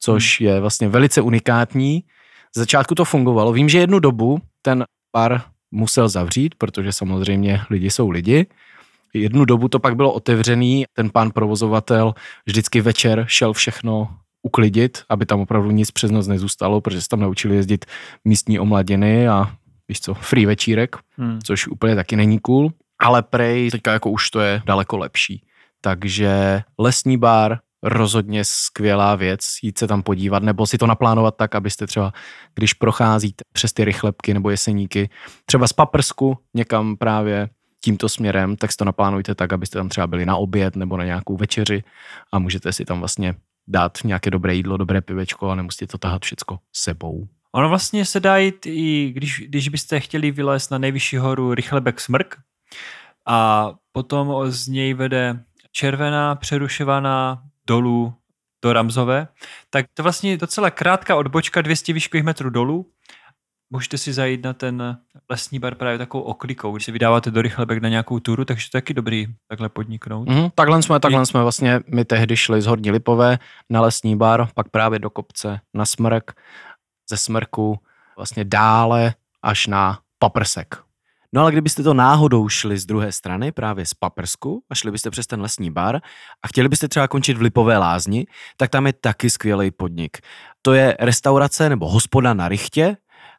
Což hmm. je vlastně velice unikátní. Z začátku to fungovalo. Vím, že jednu dobu ten bar musel zavřít, protože samozřejmě lidi jsou lidi. Jednu dobu to pak bylo otevřený, ten pán provozovatel vždycky večer šel všechno uklidit, aby tam opravdu nic přes noc nezůstalo, protože se tam naučili jezdit místní omladiny a víš co, free večírek, Hmm. což úplně taky není cool, ale prej teďka jako už to je daleko lepší. Takže lesní bar, rozhodně skvělá věc, jít se tam podívat, nebo si to naplánovat tak, abyste třeba, když procházíte přes ty rychlebky nebo jeseníky, třeba z Paprsku někam právě tímto směrem, tak si to naplánujte tak, abyste tam třeba byli na oběd nebo na nějakou večeři a můžete si tam vlastně dát nějaké dobré jídlo, dobré pivečko a nemusíte to tahat všecko sebou. Ono vlastně se dá jít i, když, když byste chtěli vylézt na nejvyšší horu Rychlebek Smrk a potom z něj vede červená přerušovaná dolů do Ramzové, tak to vlastně je docela krátká odbočka 200 výškových metrů dolů. Můžete si zajít na ten lesní bar právě takovou oklikou, když se vydáváte do Rychlebek na nějakou turu, takže to je taky dobrý takhle podniknout. Mm, takhle jsme, takhle jsme vlastně, my tehdy šli z Horní Lipové na lesní bar, pak právě do kopce na Smrk, ze Smrku vlastně dále až na Paprsek. No ale kdybyste to náhodou šli z druhé strany, právě z Paprsku a šli byste přes ten lesní bar a chtěli byste třeba končit v Lipové lázni, tak tam je taky skvělý podnik. To je restaurace nebo hospoda na Richtě,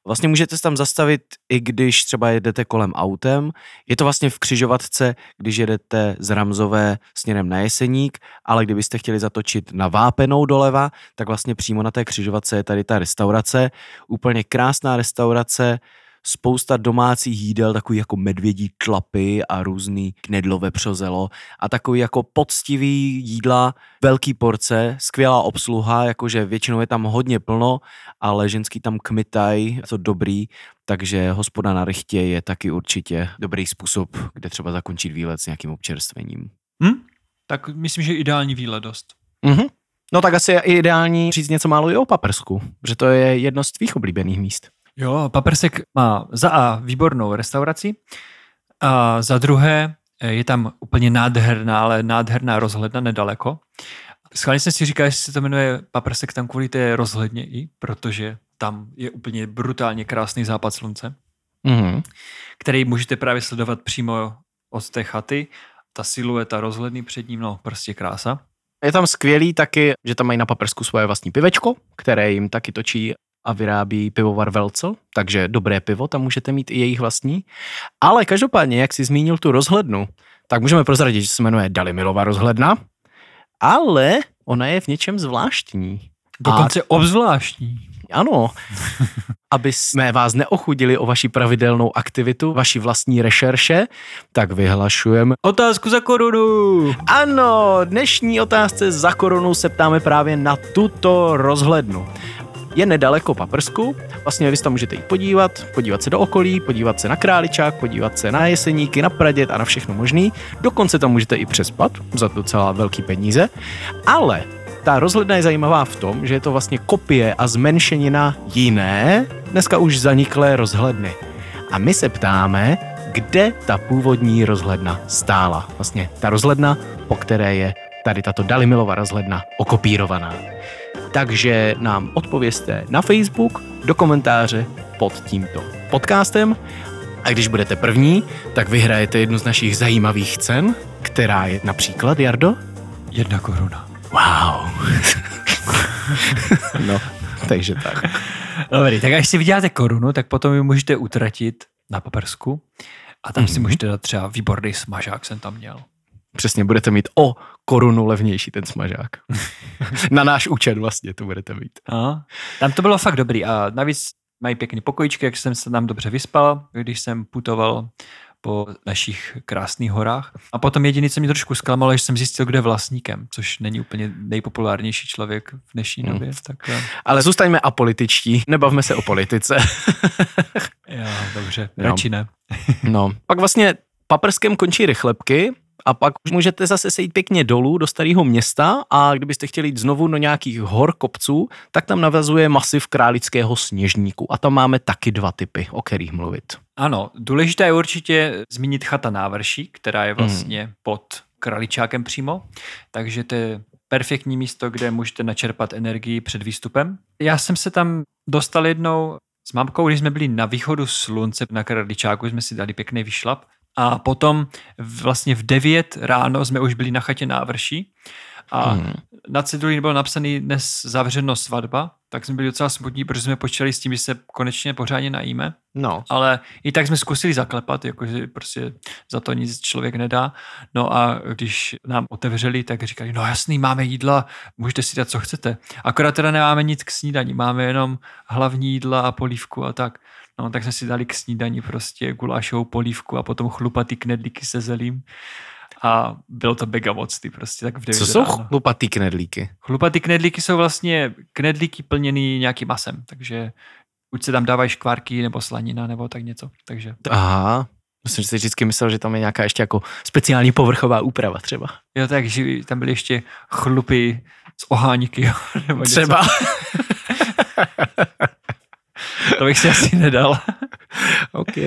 Vlastně můžete se tam zastavit, i když třeba jedete kolem autem. Je to vlastně v křižovatce, když jedete z Ramzové směrem na Jeseník, ale kdybyste chtěli zatočit na Vápenou doleva, tak vlastně přímo na té křižovatce je tady ta restaurace. Úplně krásná restaurace, spousta domácích jídel, takový jako medvědí tlapy a různý knedlové přozelo a takový jako poctivý jídla, velký porce, skvělá obsluha, jakože většinou je tam hodně plno, ale ženský tam kmitaj, to dobrý, takže hospoda na rychtě je taky určitě dobrý způsob, kde třeba zakončit výlet s nějakým občerstvením. Hm? Tak myslím, že ideální výlet dost. Mhm. No tak asi je ideální říct něco málo i o Paprsku, že to je jedno z tvých oblíbených míst. Jo, Papersek má za A výbornou restauraci a za druhé eh, je tam úplně nádherná, ale nádherná rozhledna nedaleko. Schválně jsem si říkal, jestli se to jmenuje Papersek tam kvůli té rozhledně i, protože tam je úplně brutálně krásný západ slunce, Mhm. který můžete právě sledovat přímo od té chaty. Ta silueta rozhledny před ním, no prostě krása. Je tam skvělý taky, že tam mají na Paprsku svoje vlastní pivečko, které jim taky točí a vyrábí pivovar Velcel, takže dobré pivo, tam můžete mít i jejich vlastní. Ale každopádně, jak jsi zmínil tu rozhlednu, tak můžeme prozradit, že se jmenuje Dalimilova rozhledna, ale ona je v něčem zvláštní. Dokonce obzvláštní. Ano, *laughs* aby jsme vás neochudili o vaši pravidelnou aktivitu, vaši vlastní rešerše, tak vyhlašujeme. Otázku za korunu. Ano, dnešní otázce za korunu se ptáme právě na tuto rozhlednu. Je nedaleko Paprsku, vlastně vy se tam můžete jít podívat, podívat se do okolí, podívat se na Králičák, podívat se na Jeseníky, na Pradět a na všechno možný. Dokonce tam můžete i přespat za docela velký peníze, ale ta rozhledna je zajímavá v tom, že je to vlastně kopie a zmenšenina jiné, dneska už zaniklé rozhledny. A my se ptáme, kde ta původní rozhledna stála. Vlastně ta rozhledna, po které je tady tato Dalimilova rozhledna okopírovaná. Takže nám odpověste na Facebook, do komentáře pod tímto podcastem a když budete první, tak vyhrajete jednu z našich zajímavých cen, která je například, Jardo? Jedna koruna. Wow. *laughs* no, takže tak. Dobrý, tak až si vyděláte korunu, tak potom ji můžete utratit na papersku a tam mm-hmm. si Mhm. můžete dát třeba výborný smažák, jsem tam měl. Přesně, budete mít o korunu levnější ten smažák. *laughs* Na náš účet vlastně to budete mít. A, tam to bylo fakt dobrý a navíc mají pěkný pokojičky, jak jsem se tam dobře vyspal, když jsem putoval po našich krásných horách. A potom jediný, co mě trošku zklamalo, že jsem zjistil, kdo je vlastníkem, což není úplně nejpopulárnější člověk v dnešní Hmm. době. Tak eh, Ale zůstaňme apolitičtí, nebavme se o politice. *laughs* jo, dobře, Jo. radši ne. No, *laughs* pak vlastně paprskem končí rychlebky a pak už můžete zase sejít pěkně dolů do starého města a kdybyste chtěli jít znovu do nějakých hor, kopců, tak tam navazuje masiv králického sněžníku a tam máme taky dva typy, o kterých mluvit. Ano, důležité je určitě zmínit chata návrší, která je vlastně pod kraličákem přímo, takže to je perfektní místo, kde můžete načerpat energii před výstupem. Já jsem se tam dostal jednou s mamkou, když jsme byli na východu slunce na kraličáku, jsme si dali pěkný vyšlap a potom vlastně v 9 ráno jsme už byli na chatě návrší a Hmm. na ceduli bylo napsaný dnes zavřeno svatba, tak jsme byli docela smutní, protože jsme počítali s tím, že se konečně pořádně najíme. No. Ale i tak jsme zkusili zaklepat, jakože prostě za to nic člověk nedá. No a když nám otevřeli, tak říkali, no jasný, máme jídla, můžete si dát, co chcete. Akorát teda nemáme nic k snídaní, máme jenom hlavní jídla a polívku a tak. No, tak jsme si dali k snídaní prostě gulášovou polívku a potom chlupatý knedlíky se zelím a bylo to mega mocný prostě tak v Co jsou chlupatý knedlíky? Chlupatý knedlíky jsou vlastně knedlíky plněný nějakým masem, takže buď se tam dávají škvárky nebo slanina nebo tak něco. Takže... Aha, Myslím, že si vždycky myslel, že tam je nějaká ještě jako speciální povrchová úprava třeba. Jo, takže tam byly ještě chlupy z oháníky. Nebo třeba. *laughs* to bych si asi nedal. *laughs* OK.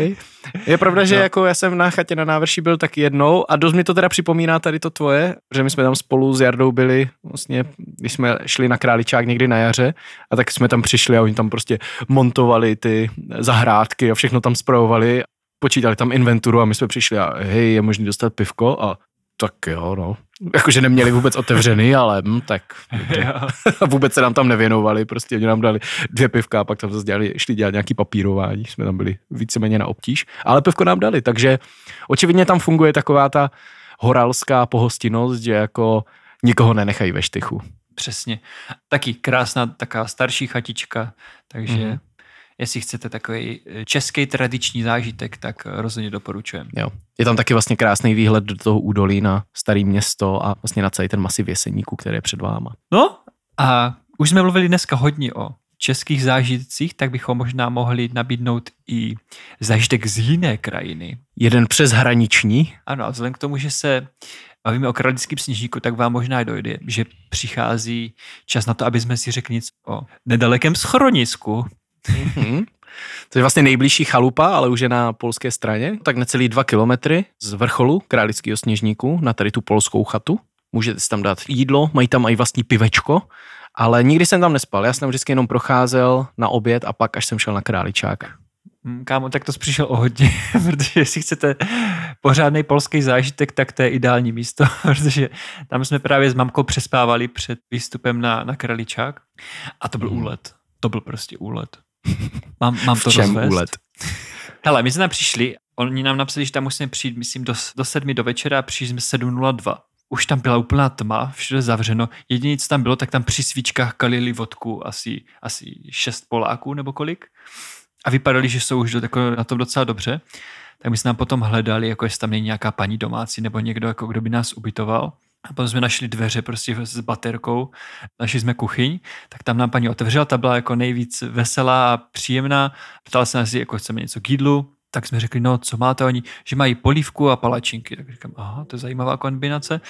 Je pravda, že no. jako já jsem na chatě na návrší byl tak jednou a dost mi to teda připomíná tady to tvoje, že my jsme tam spolu s Jardou byli, vlastně, když jsme šli na Králičák někdy na jaře a tak jsme tam přišli a oni tam prostě montovali ty zahrádky a všechno tam spravovali počítali tam inventuru a my jsme přišli a hej, je možný dostat pivko a tak jo, no. Jakože neměli vůbec otevřený, ale hm, tak *laughs* *laughs* vůbec se nám tam nevěnovali, prostě oni nám dali dvě pivka a pak tam zase dělali, šli dělat nějaký papírování, jsme tam byli víceméně na obtíž, ale pivko nám dali, takže očividně tam funguje taková ta horalská pohostinnost, že jako nikoho nenechají ve štychu. Přesně. Taky krásná taká starší chatička, takže mm-hmm jestli chcete takový eh, český tradiční zážitek, tak eh, rozhodně doporučujeme. Jo. Je tam taky vlastně krásný výhled do toho údolí na staré město a vlastně na celý ten masiv Jeseníku, který je před váma. No a už jsme mluvili dneska hodně o českých zážitcích, tak bychom možná mohli nabídnout i zážitek z jiné krajiny. Jeden přeshraniční? Ano, a vzhledem k tomu, že se bavíme o králickém sněžíku, tak vám možná dojde, že přichází čas na to, aby jsme si řekli něco o nedalekém schronisku, Mm-hmm. To je vlastně nejbližší chalupa, ale už je na polské straně, tak necelý dva kilometry z vrcholu Králického sněžníku na tady tu polskou chatu. Můžete si tam dát jídlo, mají tam i vlastní pivečko, ale nikdy jsem tam nespal. Já jsem vždycky jenom procházel na oběd a pak až jsem šel na Králičák. Hmm, kámo, tak to přišel o hodně, *laughs* protože jestli chcete pořádný polský zážitek, tak to je ideální místo, *laughs* protože tam jsme právě s mamkou přespávali před výstupem na, na Kraličák a to byl mm. úlet. To byl prostě úlet. *laughs* Mám, mám to v čem rozvést? úlet? Hele, my jsme tam přišli, oni nám napsali, že tam musíme přijít, myslím, do, do sedmi do večera a přišli jsme 7.02. Už tam byla úplná tma, všude zavřeno. Jediné, co tam bylo, tak tam při svíčkách kalili vodku asi, asi šest Poláků nebo kolik. A vypadali, že jsou už do, jako na tom docela dobře. Tak my jsme tam potom hledali, jako jestli tam není nějaká paní domácí nebo někdo, jako kdo by nás ubytoval. A potom jsme našli dveře prostě s baterkou, našli jsme kuchyň, tak tam nám paní otevřela, ta byla jako nejvíc veselá a příjemná. Ptala se nás, jako chceme něco k jídlu, tak jsme řekli, no co máte oni, že mají polívku a palačinky. Tak říkám, aha, to je zajímavá kombinace.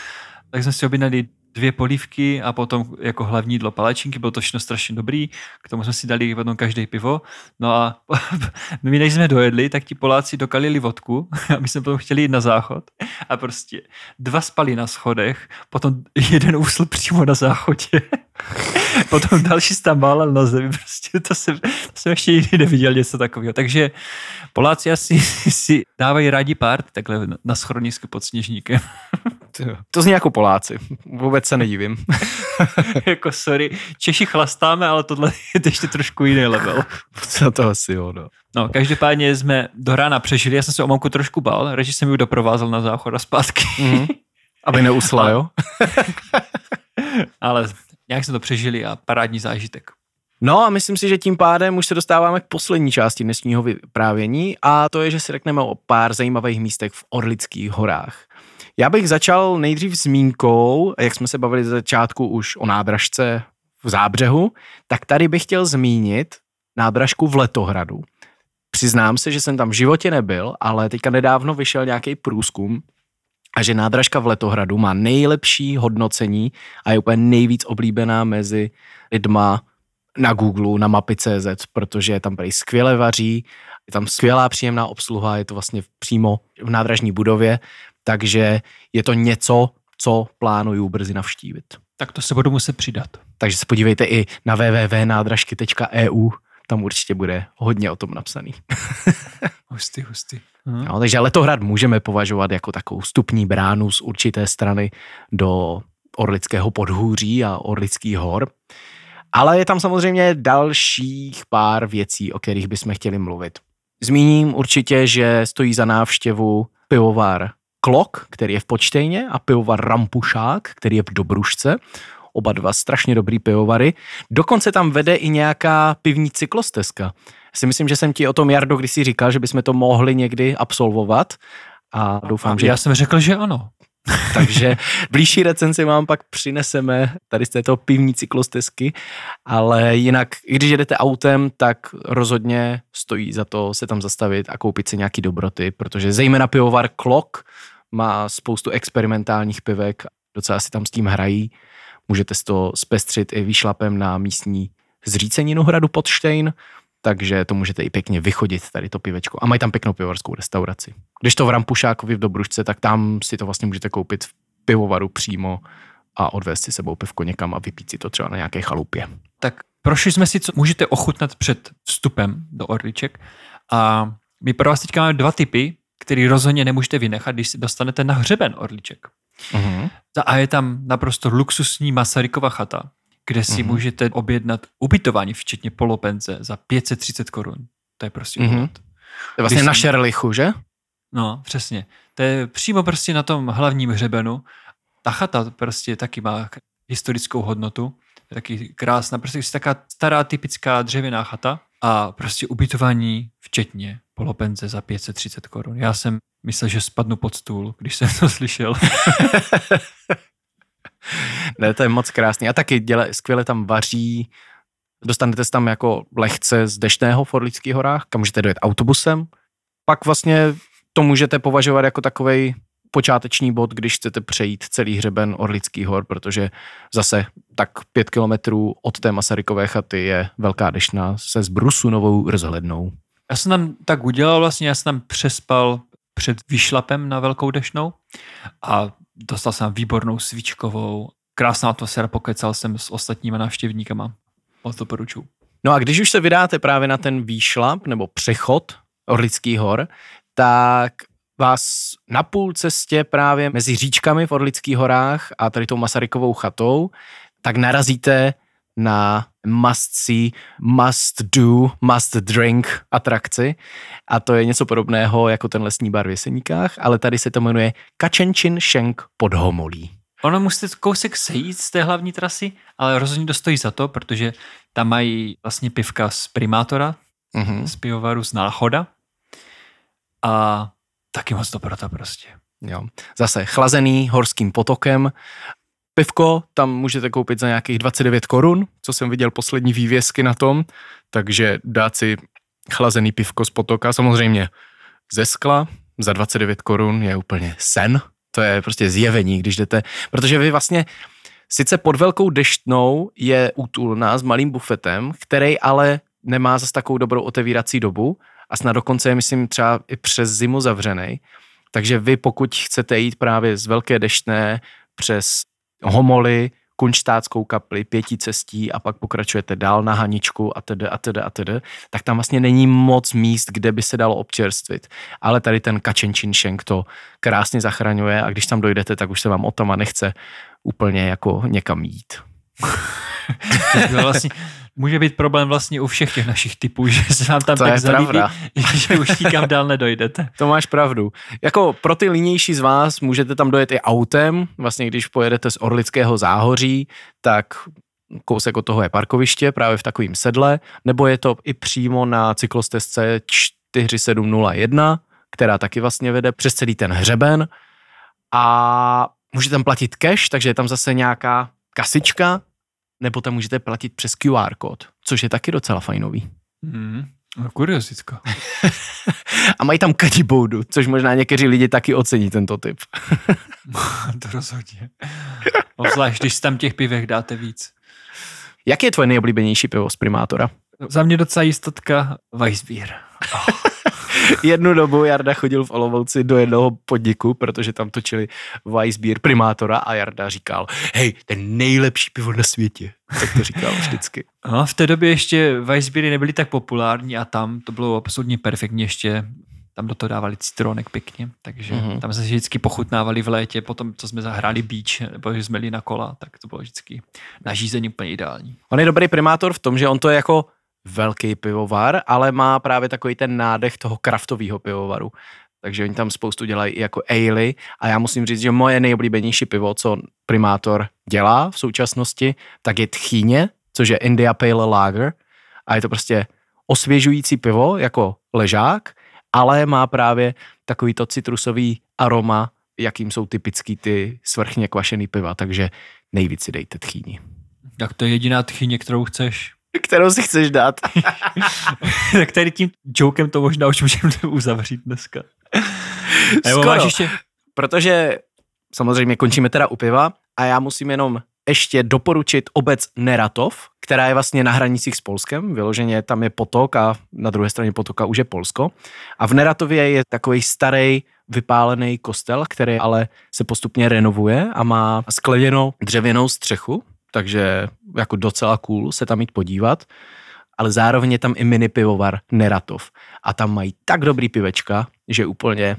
Tak jsme si objednali dvě polívky a potom jako hlavní jídlo palačinky, bylo to všechno strašně dobrý, k tomu jsme si dali potom každý pivo, no a *laughs* my než jsme dojedli, tak ti Poláci dokalili vodku *laughs* a my jsme potom chtěli jít na záchod a prostě dva spali na schodech, potom jeden usl přímo na záchodě, *laughs* *laughs* potom další tam málel na zemi, prostě to jsem, to jsem ještě nikdy neviděl něco takového, takže Poláci asi *laughs* si dávají rádi párt takhle na schronisku pod sněžníkem. *laughs* To zní jako Poláci, vůbec se nedivím. jako sorry, Češi chlastáme, ale tohle je ještě trošku jiný level. Co to asi jo, no. No, každopádně jsme do rána přežili, já jsem se o mamku trošku bál, radši jsem ji doprovázel na záchod a zpátky. Mm-hmm. Aby neusla, jo? ale nějak jsme to přežili a parádní zážitek. No a myslím si, že tím pádem už se dostáváme k poslední části dnešního vyprávění a to je, že si řekneme o pár zajímavých místech v Orlických horách. Já bych začal nejdřív zmínkou, jak jsme se bavili ze začátku už o nádražce v Zábřehu, tak tady bych chtěl zmínit nádražku v Letohradu. Přiznám se, že jsem tam v životě nebyl, ale teďka nedávno vyšel nějaký průzkum, a že nádražka v Letohradu má nejlepší hodnocení a je úplně nejvíc oblíbená mezi lidma na Google, na mapy.cz, protože je tam prý skvěle vaří, je tam skvělá příjemná obsluha, je to vlastně přímo v nádražní budově takže je to něco, co plánuju brzy navštívit. Tak to se budu muset přidat. Takže se podívejte i na www.nádražky.eu, tam určitě bude hodně o tom napsaný. *laughs* hustý, hustý. No, takže Letohrad můžeme považovat jako takovou stupní bránu z určité strany do Orlického podhůří a Orlických hor. Ale je tam samozřejmě dalších pár věcí, o kterých bychom chtěli mluvit. Zmíním určitě, že stojí za návštěvu pivovar Klok, který je v Počtejně a pivovar Rampušák, který je v Dobrušce. Oba dva strašně dobrý pivovary. Dokonce tam vede i nějaká pivní cyklostezka. Si myslím, že jsem ti o tom, Jardo, když si říkal, že bychom to mohli někdy absolvovat. A doufám, že... Já jsem řekl, že ano. *laughs* *laughs* Takže blížší recenzi vám pak přineseme tady z této pivní cyklostezky, ale jinak, když jedete autem, tak rozhodně stojí za to se tam zastavit a koupit si nějaký dobroty, protože zejména pivovar Klok má spoustu experimentálních pivek, docela si tam s tím hrají. Můžete si to zpestřit i výšlapem na místní zříceninu hradu Podštejn, takže to můžete i pěkně vychodit tady to pivečko. A mají tam pěknou pivovarskou restauraci. Když to v Rampušákovi v Dobrušce, tak tam si to vlastně můžete koupit v pivovaru přímo a odvést si sebou pivko někam a vypít si to třeba na nějaké chalupě. Tak prošli jsme si, co můžete ochutnat před vstupem do Orliček a my pro vás teďka máme dva typy, který rozhodně nemůžete vynechat, když si dostanete na hřeben Orliček. Uh-huh. A je tam naprosto luxusní Masarykova chata, kde si mm-hmm. můžete objednat ubytování, včetně polopenze, za 530 korun. To je prostě mm-hmm. To je vlastně Když na Šerlichu, že? No, přesně. To je přímo prostě na tom hlavním hřebenu. Ta chata prostě taky má historickou hodnotu. Je taky krásná, prostě je taká stará typická dřevěná chata a prostě ubytování včetně polopenze za 530 korun. Já jsem myslel, že spadnu pod stůl, když jsem to slyšel. *laughs* ne, to je moc krásný. A taky děle, skvěle tam vaří, dostanete se tam jako lehce z deštného v Orlických horách, kam můžete dojet autobusem. Pak vlastně to můžete považovat jako takový počáteční bod, když chcete přejít celý hřeben Orlických hor, protože zase tak pět kilometrů od té Masarykové chaty je velká deštná se zbrusu novou rozhlednou. Já jsem tam tak udělal vlastně, já jsem tam přespal před výšlapem na velkou dešnou a dostal jsem výbornou svíčkovou, krásná atmosféra, pokecal jsem s ostatníma návštěvníkama. Moc doporučuji. No a když už se vydáte právě na ten výšlap nebo přechod Orlický hor, tak vás na půl cestě právě mezi říčkami v Orlických horách a tady tou Masarykovou chatou, tak narazíte na must see, must do, must drink atrakci a to je něco podobného jako ten lesní bar v Jeseníkách, ale tady se to jmenuje Kačenčin Šenk pod Homolí. Ono musíte kousek sejít z té hlavní trasy, ale rozhodně to stojí za to, protože tam mají vlastně pivka z primátora, mm-hmm. z pivovaru z Náchoda a taky moc dobrota prostě. Jo. Zase chlazený horským potokem Pivko tam můžete koupit za nějakých 29 korun, co jsem viděl poslední vývězky na tom, takže dát si chlazený pivko z potoka, samozřejmě ze skla za 29 korun je úplně sen, to je prostě zjevení, když jdete, protože vy vlastně sice pod velkou deštnou je útulná s malým bufetem, který ale nemá zase takovou dobrou otevírací dobu a snad dokonce je, myslím, třeba i přes zimu zavřený. Takže vy, pokud chcete jít právě z velké deštné přes Homoly, kunštátskou kapli, pěti cestí a pak pokračujete dál na Haničku a tedy a tedy a tedy, tak tam vlastně není moc míst, kde by se dalo občerstvit. Ale tady ten kačenčin šenk to krásně zachraňuje a když tam dojdete, tak už se vám o tom a nechce úplně jako někam jít. *laughs* vlastně, může být problém vlastně u všech těch našich typů, *laughs* že se vám tam to tak zalíbí, *laughs* že už nikam dál nedojdete. To máš pravdu. Jako pro ty línější z vás můžete tam dojet i autem, vlastně když pojedete z Orlického záhoří, tak kousek od toho je parkoviště právě v takovým sedle, nebo je to i přímo na cyklostezce 4701, která taky vlastně vede přes celý ten hřeben a můžete tam platit cash, takže je tam zase nějaká kasička, nebo tam můžete platit přes QR kód, což je taky docela fajnový. Mm, no, kuriozitka. *laughs* a mají tam kadiboudu, což možná někteří lidi taky ocení tento typ. *laughs* to rozhodně. Obzvlášť, když tam těch pivech dáte víc. Jak je tvoje nejoblíbenější pivo z primátora? Za mě docela jistotka Weissbier. Oh. *laughs* *laughs* Jednu dobu Jarda chodil v Olomouci do jednoho podniku, protože tam točili Weissbier primátora a Jarda říkal, hej, ten nejlepší pivo na světě. Tak to říkal vždycky. *laughs* No, v té době ještě Weissbiery nebyly tak populární a tam to bylo absolutně perfektně ještě tam do toho dávali citronek pěkně, takže Mhm. mm-hmm. tam se vždycky pochutnávali v létě, potom, co jsme zahráli beach, nebo že jsme jeli na kola, tak to bylo vždycky nařízení úplně ideální. On je dobrý primátor v tom, že on to je jako velký pivovar, ale má právě takový ten nádech toho kraftového pivovaru. Takže oni tam spoustu dělají i jako ale a já musím říct, že moje nejoblíbenější pivo, co primátor dělá v současnosti, tak je tchýně, což je India Pale Lager a je to prostě osvěžující pivo jako ležák, ale má právě takový to citrusový aroma, jakým jsou typický ty svrchně kvašený piva, takže nejvíc si dejte tchýni. Tak to je jediná tchyně, kterou chceš. Kterou si chceš dát? *laughs* tak tady tím jokem to možná už můžeme uzavřít dneska. Nebo Skoro. máš ještě? Protože samozřejmě končíme teda u piva a já musím jenom ještě doporučit obec Neratov, která je vlastně na hranicích s Polskem, vyloženě tam je potok a na druhé straně potoka už je Polsko. A v Neratově je takový starý vypálený kostel, který ale se postupně renovuje a má skleněnou dřevěnou střechu, takže jako docela cool se tam jít podívat ale zároveň je tam i mini pivovar Neratov. A tam mají tak dobrý pivečka, že úplně...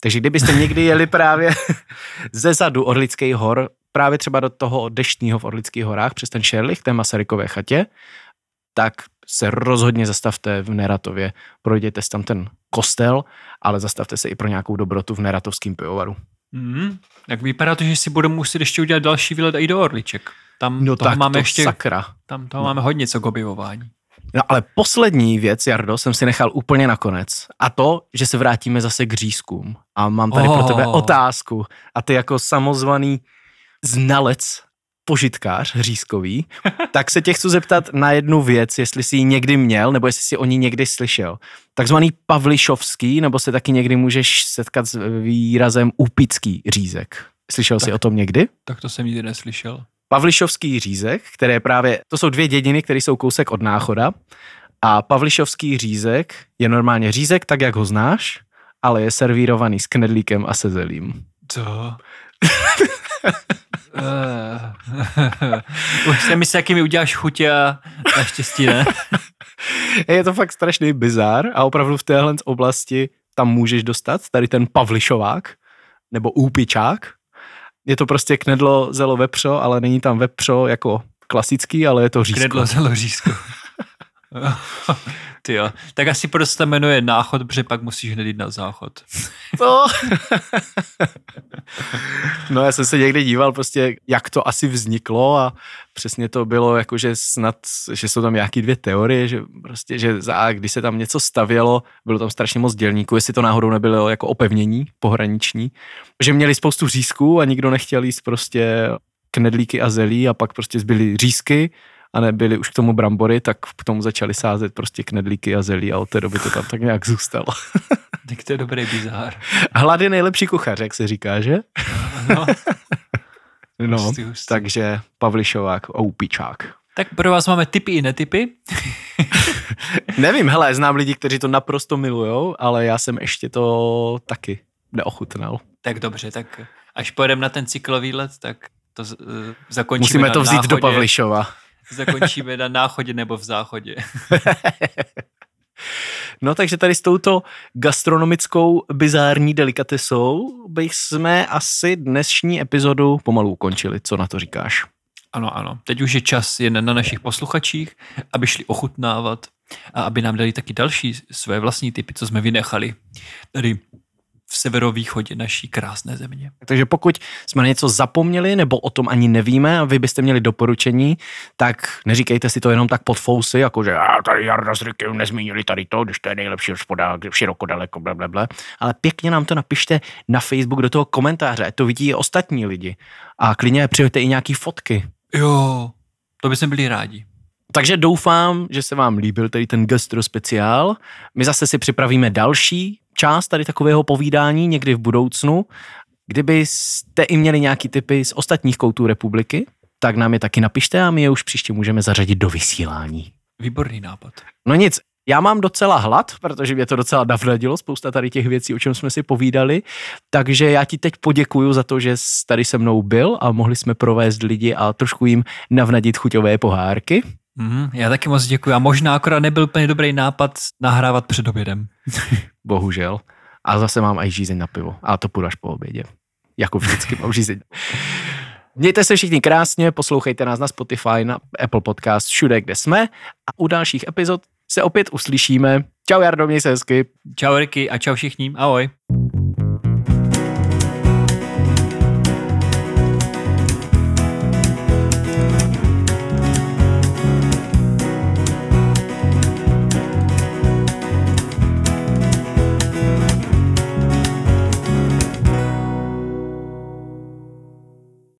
Takže kdybyste někdy jeli právě *laughs* ze zadu Orlických hor, právě třeba do toho deštního v Orlických horách, přes ten Šerlich, té Masarykové chatě, tak se rozhodně zastavte v Neratově. Projděte tam ten kostel, ale zastavte se i pro nějakou dobrotu v Neratovském pivovaru. Mm, tak vypadá to, že si budeme muset ještě udělat další výlet i do Orliček. Tam No toho tak máme to ještě, sakra. tam toho máme hodně co k objevování. No ale poslední věc, Jardo, jsem si nechal úplně nakonec. A to, že se vrátíme zase k řízkům. A mám tady oh. pro tebe Oh. otázku. A ty jako samozvaný znalec, požitkář řízkový, tak se tě chci zeptat na jednu věc, jestli jsi ji někdy měl, nebo jestli jsi o ní někdy slyšel. Takzvaný pavlišovský, nebo se taky někdy můžeš setkat s výrazem úpický řízek. Slyšel jsi Tak. o tom někdy? Tak to jsem nikdy neslyšel. Pavlišovský řízek, které právě, to jsou dvě dědiny, které jsou kousek od Náchoda. A Pavlišovský řízek je normálně řízek, tak jak ho znáš, ale je servírovaný s knedlíkem a se zelím. Co? *laughs* Eh, Už se mi s jakými uděláš chutě a naštěstí ne. Je to fakt strašný bizár a opravdu v téhle oblasti tam můžeš dostat tady ten Pavlišovák nebo úpičák. Je to prostě knedlo, zelo, vepřo, ale není tam vepřo jako klasický, ale je to řízko. Knedlo zelořízko. *laughs* Ty jo. Tak asi proto se jmenuje náchod, protože pak musíš hned jít na záchod. To. *laughs* no já jsem se někdy díval prostě, jak to asi vzniklo a přesně to bylo jako, že snad, že jsou tam nějaký dvě teorie, že prostě, že za, když se tam něco stavělo, bylo tam strašně moc dělníků, jestli to náhodou nebylo jako opevnění pohraniční, že měli spoustu řízků a nikdo nechtěl jíst prostě knedlíky a zelí a pak prostě zbyly řízky a nebyly už k tomu brambory, tak k tomu začali sázet prostě knedlíky a zelí a od té doby to tam tak nějak zůstalo. *laughs* Tak to je dobrý bizár. Hlad je nejlepší kuchař, jak se říká, že? No, *laughs* No, Hustý, hustý. takže Pavlišovák, Oupičák. tak pro vás máme typy i netypy. *laughs* Nevím, hele, znám lidi, kteří to naprosto milujou, ale já jsem ještě to taky neochutnal. Tak dobře, tak až pojedeme na ten cyklový let, tak to uh, zakončíme Musíme to vzít náchodě, do Pavlišova. Zakončíme na náchodě nebo v záchodě. *laughs* No takže tady s touto gastronomickou bizární delikatesou bych jsme asi dnešní epizodu pomalu ukončili. Co na to říkáš? Ano, ano. Teď už je čas jen na našich posluchačích, aby šli ochutnávat a aby nám dali taky další své vlastní typy, co jsme vynechali tady v severovýchodě naší krásné země. Takže pokud jsme na něco zapomněli nebo o tom ani nevíme a vy byste měli doporučení, tak neříkejte si to jenom tak pod fousy, jako že a tady Jarda s Rikem nezmínili tady to, když to je nejlepší hospoda, široko daleko, blablabla. Ale pěkně nám to napište na Facebook do toho komentáře, ať to vidí i ostatní lidi. A klidně přihoďte i nějaký fotky. Jo, to by jsme byli rádi. Takže doufám, že se vám líbil tady ten gastro speciál. My zase si připravíme další část tady takového povídání někdy v budoucnu. Kdybyste i měli nějaký typy z ostatních koutů republiky, tak nám je taky napište a my je už příště můžeme zařadit do vysílání. Výborný nápad. No nic, já mám docela hlad, protože mě to docela navnadilo, spousta tady těch věcí, o čem jsme si povídali, takže já ti teď poděkuju za to, že jsi tady se mnou byl a mohli jsme provést lidi a trošku jim navnadit chuťové pohárky. Mm, já taky moc děkuji. A možná akorát nebyl úplně dobrý nápad nahrávat před obědem. *laughs* Bohužel. A zase mám i žízeň na pivo. Ale to půjdu až po obědě. Jako vždycky mám žízeň. Mějte se všichni krásně, poslouchejte nás na Spotify, na Apple Podcast, všude, kde jsme. A u dalších epizod se opět uslyšíme. Čau Jardo, měj se hezky. Čau Riky a čau všichni. Ahoj.